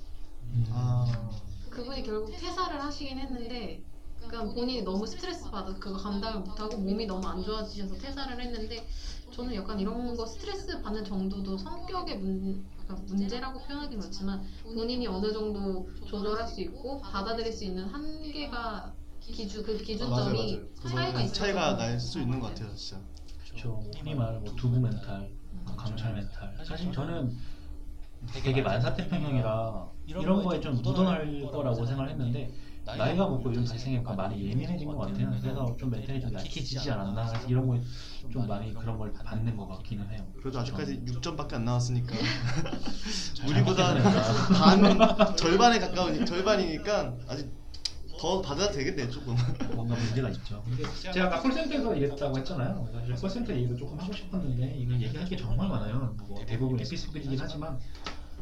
아 그분이 결국 퇴사를 하시긴 했는데 그러니까 본인이 너무 스트레스 받아서 그거 감당을 못하고 몸이 너무 안 좋아지셔서 퇴사를 했는데 저는 약간 이런 거 스트레스 받는 정도도 성격의 문, 그러니까 문제라고 표현하긴 그렇지만 본인이 어느 정도 조절할 수 있고 받아들일 수 있는 한계가 기준 그 맞아요, 기준점이 맞아요. 차이가 그거는 있어서 차이가 날 수 있는 것 같아요, 진짜. 그렇죠. 뭐 흔히 말하는 뭐 두부 멘탈, 뭐 강철 멘탈. 사실 저는 되게 만사태평형이라 이런 거에 좀 무던할 거라고 생각을 했는데 나이가 먹고 요즘 생각하니까 많이 예민해진 것 같아요. 그래서 좀 mental이 좀 약해지지 않았나 그래서 이런 거에 좀 많이 그런 걸 받는 것 같기는 해요. 그래도 아직까지 6점밖에 안 나왔으니까 [LAUGHS] 잘 우리보다. 반 절반에 가까운 절반이니까 아직 더 받아도 되겠네 조금. 뭔가 문제가 있죠. 근데 제가 아까 콜센터에서 일했다고 했잖아요. 사실 콜센터 얘기도 조금 하고 싶었는데 이거 얘기할 게 정말 많아요. 뭐 대부분 에피소드이긴 하지만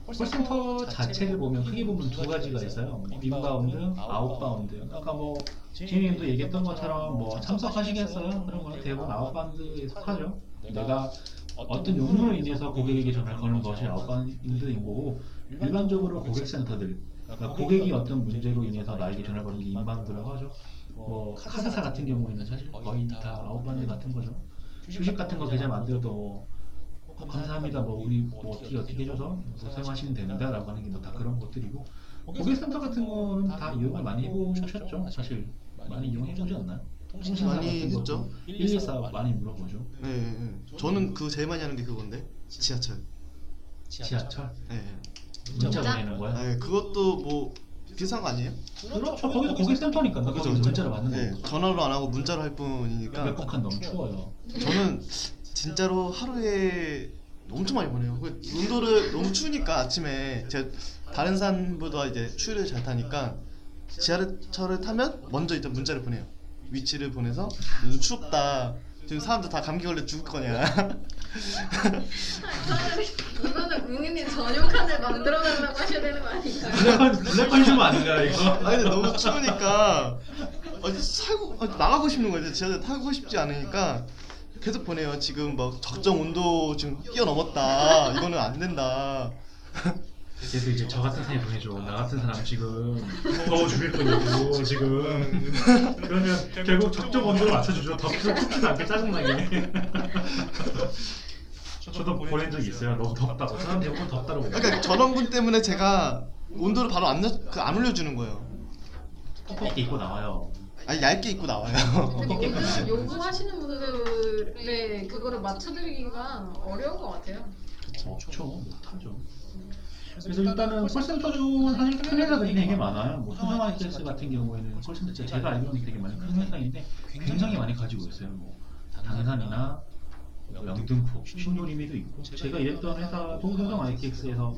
콜센터 자체를 보면 크게 보면 두 가지가 있어요. 뭐 inbound, outbound. 아까 뭐 지미님도 얘기했던 것처럼 뭐 참석하시겠어요? 그런 거는 대부분 outbound에 속하죠. 내가 어떤 용무로 인해서 고객에게 전화를 거는 것이 outbound인 거고 일반적으로 고객센터들 그러니까 고객이 어떤 문제로 인해서 나에게 전화를 거는 게 inbound라고 하죠. 뭐 카드사 같은 경우에는 사실 거의 다 outbound 같은 거죠. 주식 같은 거 계좌 만들어도 감사합니다. 뭐 우리 뭐 어떻게 어떻게 해줘서 뭐 사용하시면 됩니다라고 하는 게 뭐 다 그런 것들이고 고객센터 같은 거는 다 이용을 많이 해보셨죠. 사실 많이 이용해 보지 않나요? 통신사 많이 했죠. 114 많이 물어보죠. 네, 네, 네. 저는 그 제일 많이 하는 게 그건데 지하철. 지하철 네. 문자? 보내는 거야. 네, 그것도 뭐 비싼 거 아니에요? 그렇죠. 거기도 고객센터니까 나 거기서 문자를 받는 네, 거고. 전화로 안 하고 문자로 할 뿐이니까 몇번 칸 너무 추워요. 저는 진짜로 하루에 엄청 많이 보내요. 그 운도를 너무 추우니까 아침에 제가 다른 산보다 이제 추위를 잘 타니까 지하철을 타면 먼저 일단 문자를 보내요. 위치를 보내서 요즘 추웠다. 지금 사람들 다 감기 걸려 죽을 거냐. 이거는 국민님 전용 칸을 만들어 달라고 하셔야 되는 거 아닌가요? 컨슈머 아닌가 이거? 아니 근데 너무 추우니까 살고 나가고 싶는 거예요. 지하철 타고 싶지 않으니까 계속 보내요. 지금 막 적정 온도 지금 뛰어넘었다. 이거는 안 된다. 그래서 이제 저 같은 사람이 보내줘. 나 같은 사람 지금 더워 죽일 거냐고 지금. 그러면 결국 적정 온도를 맞춰주죠. 덥지도 춥지도 않게 짜증나게. 저도 보낸 적이 있어요. 너무 덥다고. 사람 대부분 덥다고. 그러니까 전원분 때문에 제가 온도를 바로 안, 넣- 그안 올려주는 거예요. 톡톡히 입고 나와요. 아니 얇게 입고 나와요. 근데 [LAUGHS] 요즘 요구하시는 분들의 그거를 맞춰드리기가 어려운 것 같아요. 그렇죠. 못하죠. 그래서 일단은 콜센터 중은 사실 큰 회사들이 되게 많아요. 뭐 삼성 ITX 같은 경우에는 콜센터 진짜 제가 알기로는 되게 많이 큰 회사인데 굉장히 많이 가지고 있어요. 뭐 당산이나 뭐 영등포, 신도림에도 있고 제가 일했던 회사도 삼성 ITX에서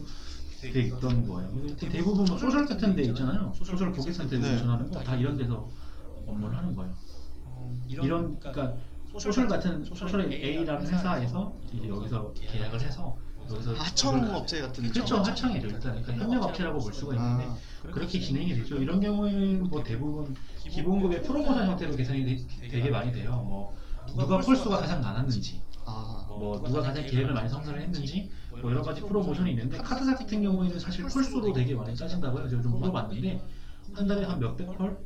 돼 있던 거예요. 대부분 뭐 social 같은 데 있잖아요. social 고객센터에 네. 전하는 거 다 이런 데서 업무를 하는 거예요. 이런 그러니까 social 같은 social A라는 회사에서 이제 여기서 계약을 해서 여기서 하청 업체 같은 그렇죠 하청이죠. 일단 그러니까 협력 업체라고 볼 수가 있는데 아. 그렇게 진행이 되죠. 이런 경우에는 뭐 대부분 기본급의 프로모션 형태로 계산이 되, 되게 많이 돼요. 뭐 누가 call수가 가장 많았는지 아, 뭐 누가 가장 계약을 많이 성사를 했는지 뭐 여러 가지 프로모션이 있는데 카드사 같은 경우에는 사실 call수로 되게 많이 짜진다고 해요. 제가 좀 물어봤는데 한 달에 한 몇백 콜?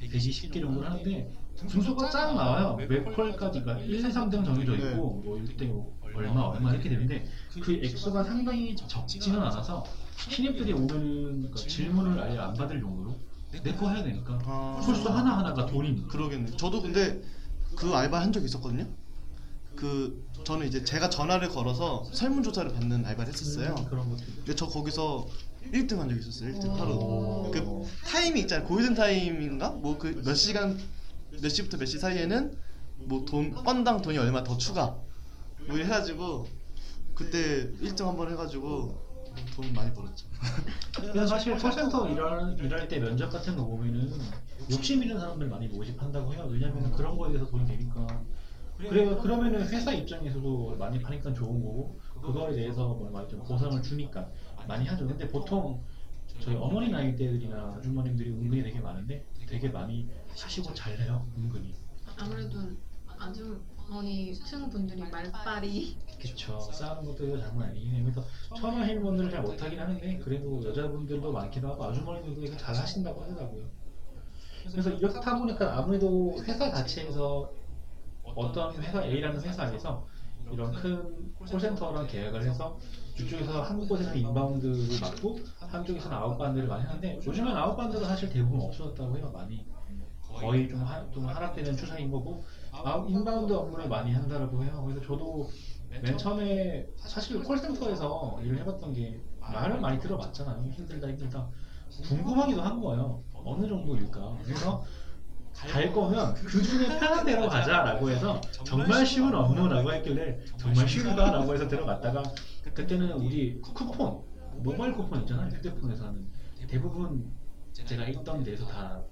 120개 정도 하는데 등수가 쫙 나와요. 몇 콜까지가 1, 2, 3등 정해져 있고 뭐 1대 얼마 얼마 이렇게 되는데 그 액수가 상당히 적지는 않아서 신입들이 오면은 그러니까 질문을 아예 안 받을 정도로 내 거 해야 되니까 아. 폴수 하나 하나가 돈이니까 그러겠네. 저도 근데 그 알바 한 적 있었거든요. 그 저는 이제 제가 전화를 걸어서 설문조사를 받는 알바를 했었어요. 음, 근데 저 거기서 1등 한 적 있었어요. 1등 오. 하루. 그 타임이 있잖아요. 골든 타임인가? 뭐 그 몇 시간 몇 시부터 몇 시 사이에는 뭐 돈 건당 돈이 얼마 더 추가. 뭐 해가지고 그때 1등 한 번 해가지고 돈 많이 벌었죠. 사실 콜센터 일할, 일할 때 면접 같은 거 보면은 욕심 있는 사람들 많이 모집한다고 해요. 왜냐면 은 그런 거에 대해서 돈이 되니까. 그래 그러면은 회사 입장에서도 많이 파니까 좋은 거고 그거에 대해서 뭐 말좀 보상을 주니까 많이 하죠. 근데 보통 저희 어머니 나이 대들이나 아주머님들이 은근히 되게 많은데 되게 많이 하시고 잘해요. 은근히. 아무래도 아주머니 층 분들이 말빨이 그쵸 싸우는 것도 장난 아니긴 해요 그래서 처음 하시는 분들은 잘 못하긴 하는데 그래도 여자분들도 많기도 하고 아주머니들도 되게 잘 하신다고 하더라고요 그래서 이렇게 타 보니까 아무래도 회사 자체에서 어떤 회사 A라는 회사에서 이런 큰 콜센터랑 계약을 해서 이쪽에서 한 곳에서 inbound를 맡고 한쪽에서는 outbound를 많이 하는데 요즘은 outbound가 사실 대부분 없어졌다고 해요 많이 거의 좀, 하, 좀 하락되는 추세인 거고 아웃 inbound 업무를 많이 한다고 해요. 그래서 저도 맨 처음에 사실 콜센터에서 일을 해봤던 게 말을 많이 들어봤잖아요. 힘들다 힘들다 궁금하기도 한 거예요. 어느 정도일까. 그래서 갈 거면 그 중에 편한 데로 가자라고 해서 정말 쉬운 업무라고 했길래 정말 쉬운가라고 해서 들어갔다가 그때는 우리 쿠폰 모바일 쿠폰 있잖아요. 휴대폰에서 하는 대부분 제가 있던 데에서 다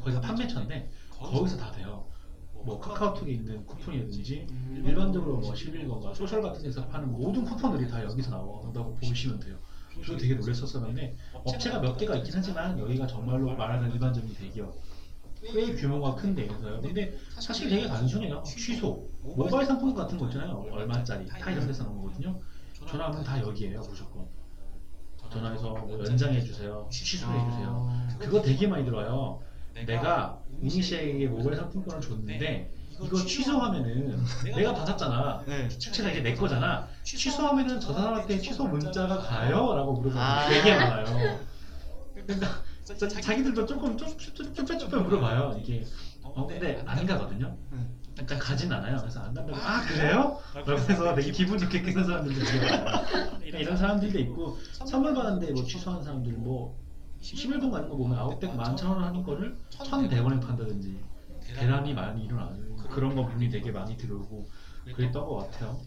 거기가 판매처인데 거기서 다 돼요. 뭐 카카오톡에 있는 쿠폰이라든지 음. 일반적으로 뭐 11번가 social 같은 데서 파는 모든 쿠폰들이 다 여기서 나온다고 보시면 돼요. 저도 되게 놀랐었었는데 업체가 몇 개가 있긴 하지만 여기가 정말로 말하는 일반적인 대기업 꽤 규모가 큰 데에서요. 근데 사실 되게 단순해요. 취소, 모바일 상품 같은 거 있잖아요. 얼마짜리 다 이런 데서 나온 거거든요. 전화하면 다 여기에요 무조건. 전화해서 뭐 연장해 주세요, 취소해 주세요. 아. 그거 되게 많이 들어요. 내가 우니 씨에게 모바일 상품권을 줬는데 이거 취소하면은 내가 받았잖아. 네. 축제가 이제 내 거잖아. 취소하면은 저 사람한테 취소 문자가 가요?라고 물어보는 아. 게 되게 많아요. 그러니까 자, 자기들도 조금 쭈뼛쭈뼛 물어봐요. 이게 어 근데 안 가거든요. 네. 일단 가진 않아요. 그래서 안 간다고 아 그래요? 그러면서 되게 기분 좋게 끄는 사람들도. 그러니까 이런 사람들도 있고 선물 받았는데 뭐 취소한 사람들 뭐 11분 가는 거 보면 아웃백 11,000원 하는 거를 1,100원에 판다든지 대란이 많이 일어나는 그런 거 분이 되게 많이 들어오고 그랬던 것 같아요.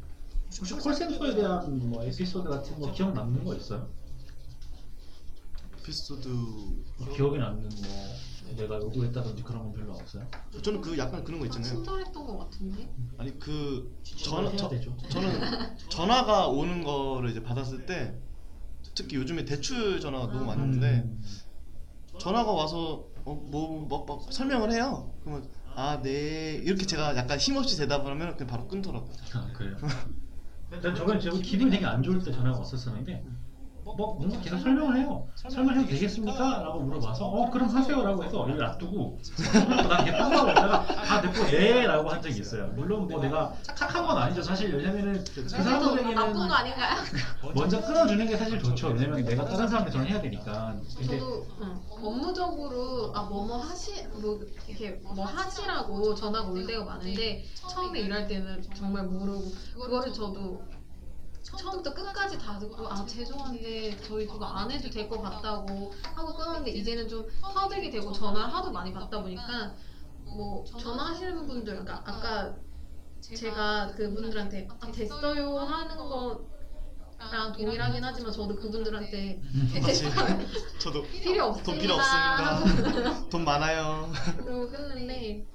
혹시 콜센터에 대한 뭐 에피소드 같은 거 기억 남는 거 있어요? 에피소드 기억에 남는 뭐 내가 요구했다든지 그런 건 별로 없어요? 저는 그 약간 그런 거 있잖아요. 친절했던 것 같은데. 아니 그 전화 저, 되죠. 저는 [LAUGHS] 전화가 오는 거를 이제 받았을 때 특히 요즘에 대출 전화가 너무 오는데 음. 전화가 와서 어뭐막 막 설명을 해요. 그러면 아 네 이렇게 제가 약간 힘없이 대답을 하면 그냥 바로 끊더라고요. 아 그래요? [LAUGHS] 난 저번 저 기분이 되게 안 좋을 때 전화가 왔었었는데 뭐 뭔가 계속 설명을 해요. 설명해도 되겠습니까? 라고 물어봐서 어 그럼 하세요 라고 해서 이걸 놔두고 난 계속 하고 있다가 아 됐고 네라고 한 적이 있어요. 물론 뭐 내가 착한 건 아니죠. 사실 왜냐면은 그 사람들에게는 나쁜 거 아닌가요? [LAUGHS] 먼저 끊어주는 게 사실 좋죠. 왜냐면 내가 다른 사람한테 전화 해야 되니까. 근데 저도 응. 업무적으로 아 뭐뭐 하시 뭐 이렇게 뭐 하시라고 전화가 올 때가 많은데 처음에 일할 때는 정말 모르고 그거를 저도 처음부터 끝까지 다 듣고 아 죄송한데 저희 그거 안 해도 될 것 같다고 하고 끊었는데 이제는 좀 터득이 되고 전화를 하도 많이 받다 보니까 뭐 전화하시는 분들 그러니까 아까 제가 그분들한테 아 됐어요 하는 거 랑 동일하긴 하지만 저도 그분들한테 맞지? 저도 필요 없습니다. 돈 필요 없습니다. 돈 많아요. 그러고 끊는데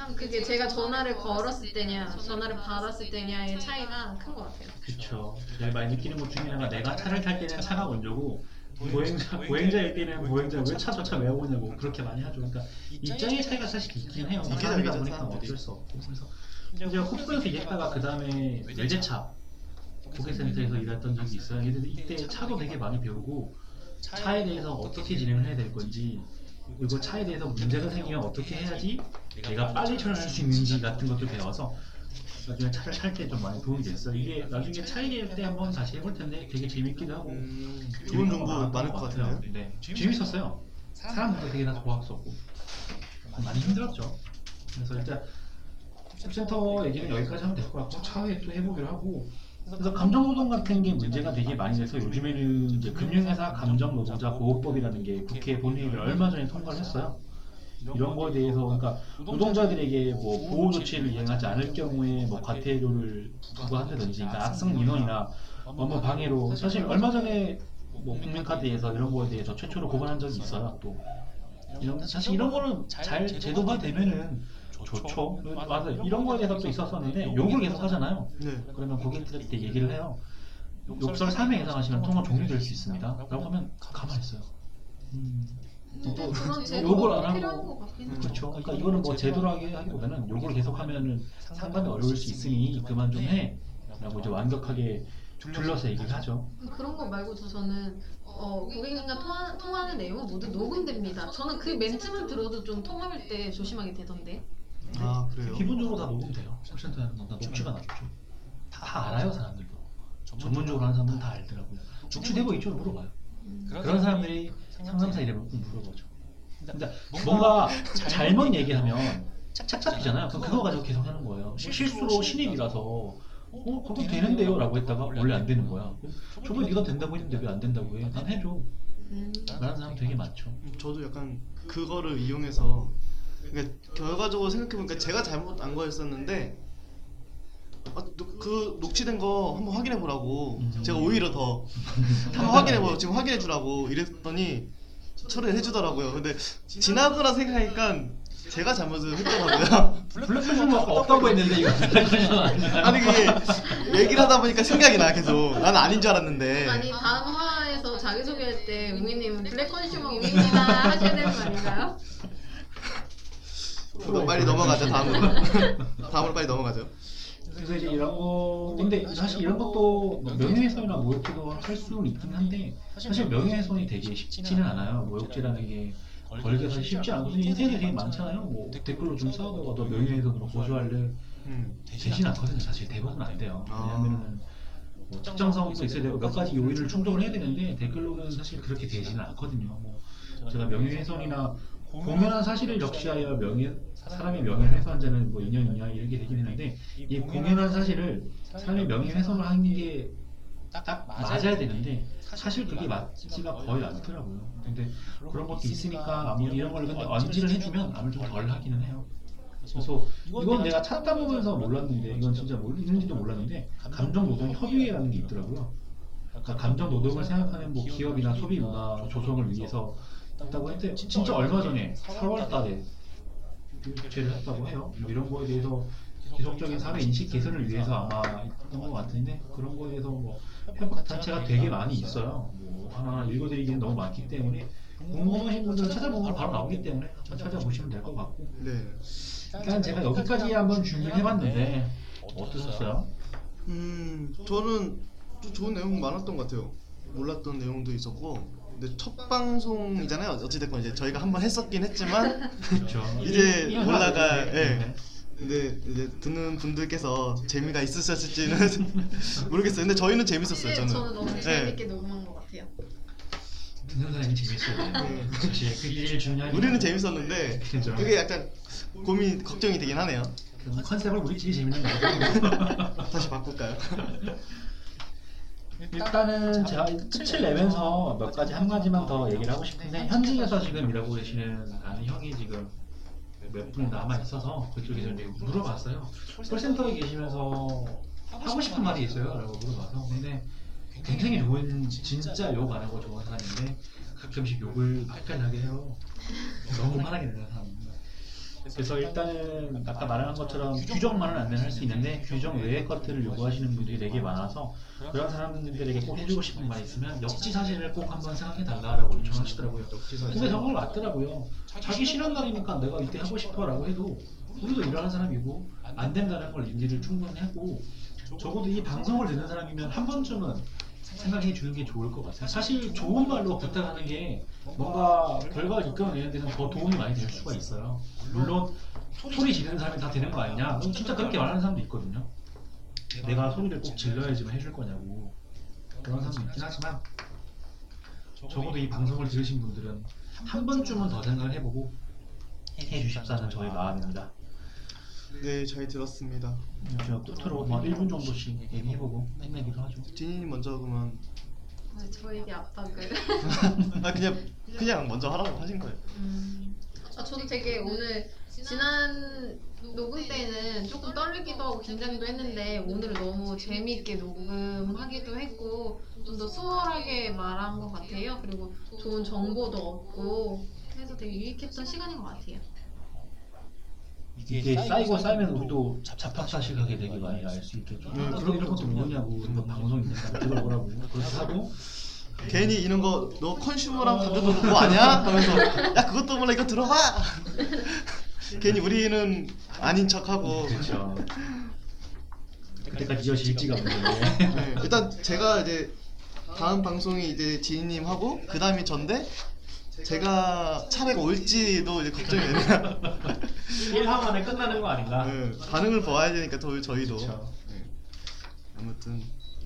참 그게 제가 전화를 걸었을 때냐 전화를 받았을 때냐의 차이가 큰 것 같아요. 그쵸. 제일 많이 느끼는 것 중에 하나가 내가 차를 탈 때는 차가 먼저고 보행자 보행자일 때는 보행자 왜 차저 차 왜 오냐고 그렇게 많이 하죠. 그러니까 입장의 차이가 사실 있긴 해요. 이게 다르죠, 보니까. 어쩔 수 없고 그래서 제가 홉스에서 일했다가 그 다음에 외제차 고객센터에서 일했던 적이 있어요. 근데 이때 차도 되게 많이 배우고 차에 대해서 어떻게 진행을 해야 될 건지 그리고 차에 대해서 문제가 생기면 어떻게 해야지 내가 빨리 처리할 수 있는지 같은 것도 배워서 나중에 차를 살 때 좀 많이 도움이 됐어요. 이게 나중에 차에 때 한번 다시 해볼 텐데 되게 재밌기도 하고 음, 좋은 정보 많을 것 같은데요. 네, 재밌었어요. 사람들도 되게 다 좋았었고 많이 힘들었죠. 그래서 일단 콜센터 얘기는 여기까지 하면 될 것 같고 차후에 또 해보기로 하고 그래서 감정노동 같은 게 문제가 되게 많이 돼서 요즘에는 이제 금융회사 감정노동자 보호법이라는 게 국회 본회의를 얼마 전에 통과를 했어요. 이런 거에 대해서 그러니까 노동자들에게 뭐 보호 조치를 이행하지 않을 경우에 뭐 과태료를 부과한다든지 그러니까 악성 민원이나 업무 방해로 사실 얼마 전에 뭐 국민카드에서 이런 거에 대해서 최초로 고발한 적이 있어요 또. 이런 사실 이런 거는 잘 제도화 되면은 좋죠. 맞아요. 이런 거에 대해서 또 있었었는데 욕을 계속 하잖아요. 네. 그러면 고객들한테 얘기를 해요. 욕설 3회 이상 하시면 통화 종료될 수 있습니다. 라고 하면 가만히 있어요. 음. 근데 또 욕을 안 하고. 그렇죠. 그러니까 이거는 뭐 제도라고 하기보다는 욕을 계속 하면은 상관이 어려울 수 있으니 그만 좀 해. 라고 이제 완벽하게 둘러서 얘기를 하죠. 그런 거 말고도 저는 어, 고객님과 통화, 통화하는 내용은 모두 녹음됩니다. 저는 그 멘트만 들어도 좀 통화할 때 조심하게 되던데. 아 그래요. 기본적으로 다 녹음돼요. 콜센터에는 다 녹취가 나죠. 다 알아요 사람들도. 전문적으로 하는 사람은 다 알더라고요. 녹취되고 있죠 물어봐요. 음. 그런 사람들이 상담사 이름을 꼭 물어보죠. 근데 뭔가 잘못 얘기하면 착잡히잖아요. 그럼 그거 가지고 계속 하는 거예요. 실수로 신입이라서 어 그거 되는데요 라고 했다가 원래 안 되는 거야. 저번에 네가 된다고 했는데 왜 안 된다고 해? 난 해줘. 음. 라는 사람 되게 많죠. 저도 약간 그거를 이용해서 그러니까 결과적으로 생각해보니까 제가 잘못한 거였었는데 아, 노- 그 녹취된 거 한번 확인해 보라고 음. 제가 오히려 더 [LAUGHS] 한번 확인해 보 지금 확인해 주라고 이랬더니 처리를 해주더라고요. 근데 지나고나 생각하니까 제가 잘못을 했더라고요. [LAUGHS] black consumer 없다고 했는데 이거? 아니 그게 얘기를 하다 보니까 생각이 나 계속. 나는 아닌 줄 알았는데. 아니 다음 화에서 자기소개할 때 웅이님은 black consumer 웅입니다 하셔야 되는 거 아닌가요? 그거 빨리 넘어가죠 다음으로. [LAUGHS] 다음으로 빨리 넘어가죠. 그래서 이제 이런 거 근데 사실 이런 것도 뭐 명예훼손이나 모욕죄도 할 수는 있긴 한데 사실 명예훼손이 되게 쉽지는 않아요. 모욕죄라는 게 걸기가 사실 쉽지 않고 인생에 되게 많잖아요. 뭐 댓글로 좀 써다가 너 명예훼손으로 고소할래 음. 되진 않거든요. 사실 대부분 안 돼요. 아. 왜냐면은 뭐 특정성도 있어야 되고 몇 가지 요인을 충족을 해야 되는데 댓글로는 사실 그렇게 되지는 않거든요. 뭐 제가 명예훼손이나 공연한 사실을 역시하여 명예 사람의 명예를 훼손한 자는 뭐 2년 이하 이렇게 되긴 했는데 이 공연한 사실을 사람의 명예훼손을 하는 게 딱 맞아야 되는데 사실 그게 맞지가 거의 않더라고요. 근데 그런 것도 있으니까 아무리 이런 걸 근데 언지를 해주면 아무리 좀덜 하기는 해요. 그래서 이건 내가 찾다 보면서 몰랐는데 이건 진짜 뭘 있는지도 몰랐는데 감정 노동 협의회라는 게 있더라고요. 그러니까 감정 노동을 생각하는 뭐 기업이나 소비 문화 조성을 위해서 했다고 했는데 진짜 얼마 전에 4월 달에 교체를 했다고 해요. 뭐 이런 거에 대해서 지속적인 사회 인식 개선을 위해서 아마 있던 것 같은데 그런 거에 대해서 뭐 협업 단체가 되게 많이 있어요. 뭐 하나 읽어드리기는 너무 많기 때문에 궁금하신 분들은 찾아보면 바로 나오기 때문에 한번 찾아보시면 될 것 같고 네. 일단 제가 여기까지 한번 준비를 해봤는데 어떠셨어요? 음, 저는 좀 좋은 내용 많았던 것 같아요. 몰랐던 내용도 있었고. 근데 첫 방송이잖아요. 어찌됐건 이제 저희가 한번 했었긴 했지만. [LAUGHS] 이제 올라가 네, 예. 네. 근데 이제 듣는 분들께서 재미가 있으셨을지는 [LAUGHS] 모르겠어요. 근데 저희는 재밌었어요. 저는. 저는 너무 네. 재밌게 녹음한 것 같아요. 듣는 사람이 재밌어야 돼요. 사실 그게 제일 중요한 우리는 재밌었는데. 그게 약간 고민 걱정이 되긴 하네요. 그 컨셉을 우리끼리 재밌는 거고 다시 바꿀까요? [LAUGHS] 일단은 제가 끝을 내면서 몇 가지 한 가지만 더 얘기를 하고 싶은데 현직에서 지금 일하고 계시는 아는 형이 지금 몇 분이 남아 있어서 그쪽에서 이제 물어봤어요. 콜센터에 계시면서 하고 싶은 말이 있어요? 라고 물어봐서 근데 굉장히 좋은 진짜 욕 안 하고 좋은 사람인데 가끔씩 욕을 발끈하게 해요. 너무 화나게 되는 사람입니다. 그래서 일단은 아까 말한 것처럼 규정만은 안할수 있는데 규정 외의 것들을 요구하시는 분들이 되게 많아서 그런 사람들에게 꼭 해주고 싶은 말이 있으면 역지 사실을 꼭 한번 생각해 달라라고 요청하시더라고요. 그게 정말 맞더라고요. 자기 싫은 날이니까 내가 이때 하고 싶어라고 해도 우리도 일하는 사람이고 안 된다는 걸 인지를 충분히 하고 적어도 이 방송을 듣는 사람이면 한 번쯤은 생각해 주는 게 좋을 것 같아요. 사실 좋은 말로 부탁하는 게 뭔가 결과를 이끌어내는 데는 더 도움이 많이 될 수가 있어요. 물론 소리 지르는 사람이 다 되는 거 아니냐? 진짜 그렇게 말하는 사람도 있거든요. 내가 소리를 꼭 질러야지만 해줄 거냐고 그런 사람도 있긴 하지만 적어도 이 방송을 들으신 분들은 한 번쯤은 더 생각을 해보고 해주십사는 저의 마음입니다. 네, 잘 들었습니다. 제가 끝으로 뭐 1분 정도씩 얘기해보고 끝내기도 하죠. 디니님 먼저 그러면 아, 저에게 압박을. 아 그냥 그냥 먼저 하라고 하신 거예요. 음. 아, 저도 되게 오늘 지난 녹음 때는 조금 떨리기도 하고 긴장도 했는데 오늘은 너무 재미있게 녹음하기도 했고 좀 더 수월하게 말한 것 같아요. 그리고 좋은 정보도 얻고 해서 되게 유익했던 시간인 것 같아요. 이게 쌓이고 쌓이면 우리도 잡학사실하게 되게 많이 알 수 있겠죠. 네, 아, 그런 이런 것도 뭐냐고 이거 방송 있는가 들어보라고 그렇게 하고 괜히 이런 거 너 컨슈머랑 가져도 뭐 아냐? 하면서 야 그것도 몰라 이거 들어봐. [LAUGHS] 괜히 우리는 아닌 척하고. 그렇죠. 그때까지 이어질지가 모르는데. 네, 일단 제가 이제 다음 방송이 이제 지인님 하고 그 다음이 전데 제가 차례가 올지도 이제 걱정이 되네요. [LAUGHS] 1화 만에 끝나는 거 아닌가? 네, 반응을 봐야 되니까 더 저희도. 네. 아무튼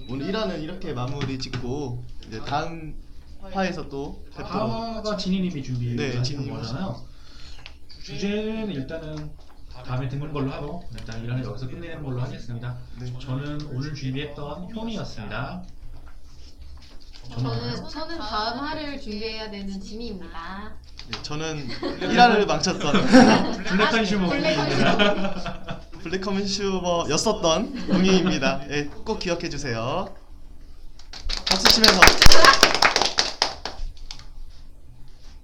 오늘 1화는 이렇게 마무리 짓고 이제 다음 화에서 또 뵙도록. 다음화가 진희님이 준비해 네, 진희님 거잖아요. 주제는 일단은 다음에 듣는 걸로 하고 일단 이런 여기서 끝내는 걸로 하겠습니다. 네. 저는 오늘 준비했던 효이었습니다. 저는 저는 다음 화를 준비해야 되는 지미입니다. 네, 저는 [LAUGHS] 1화를 망쳤던 black consumer black consumer였었던 웅이입니다. 예, 꼭 기억해 주세요. 박수 치면서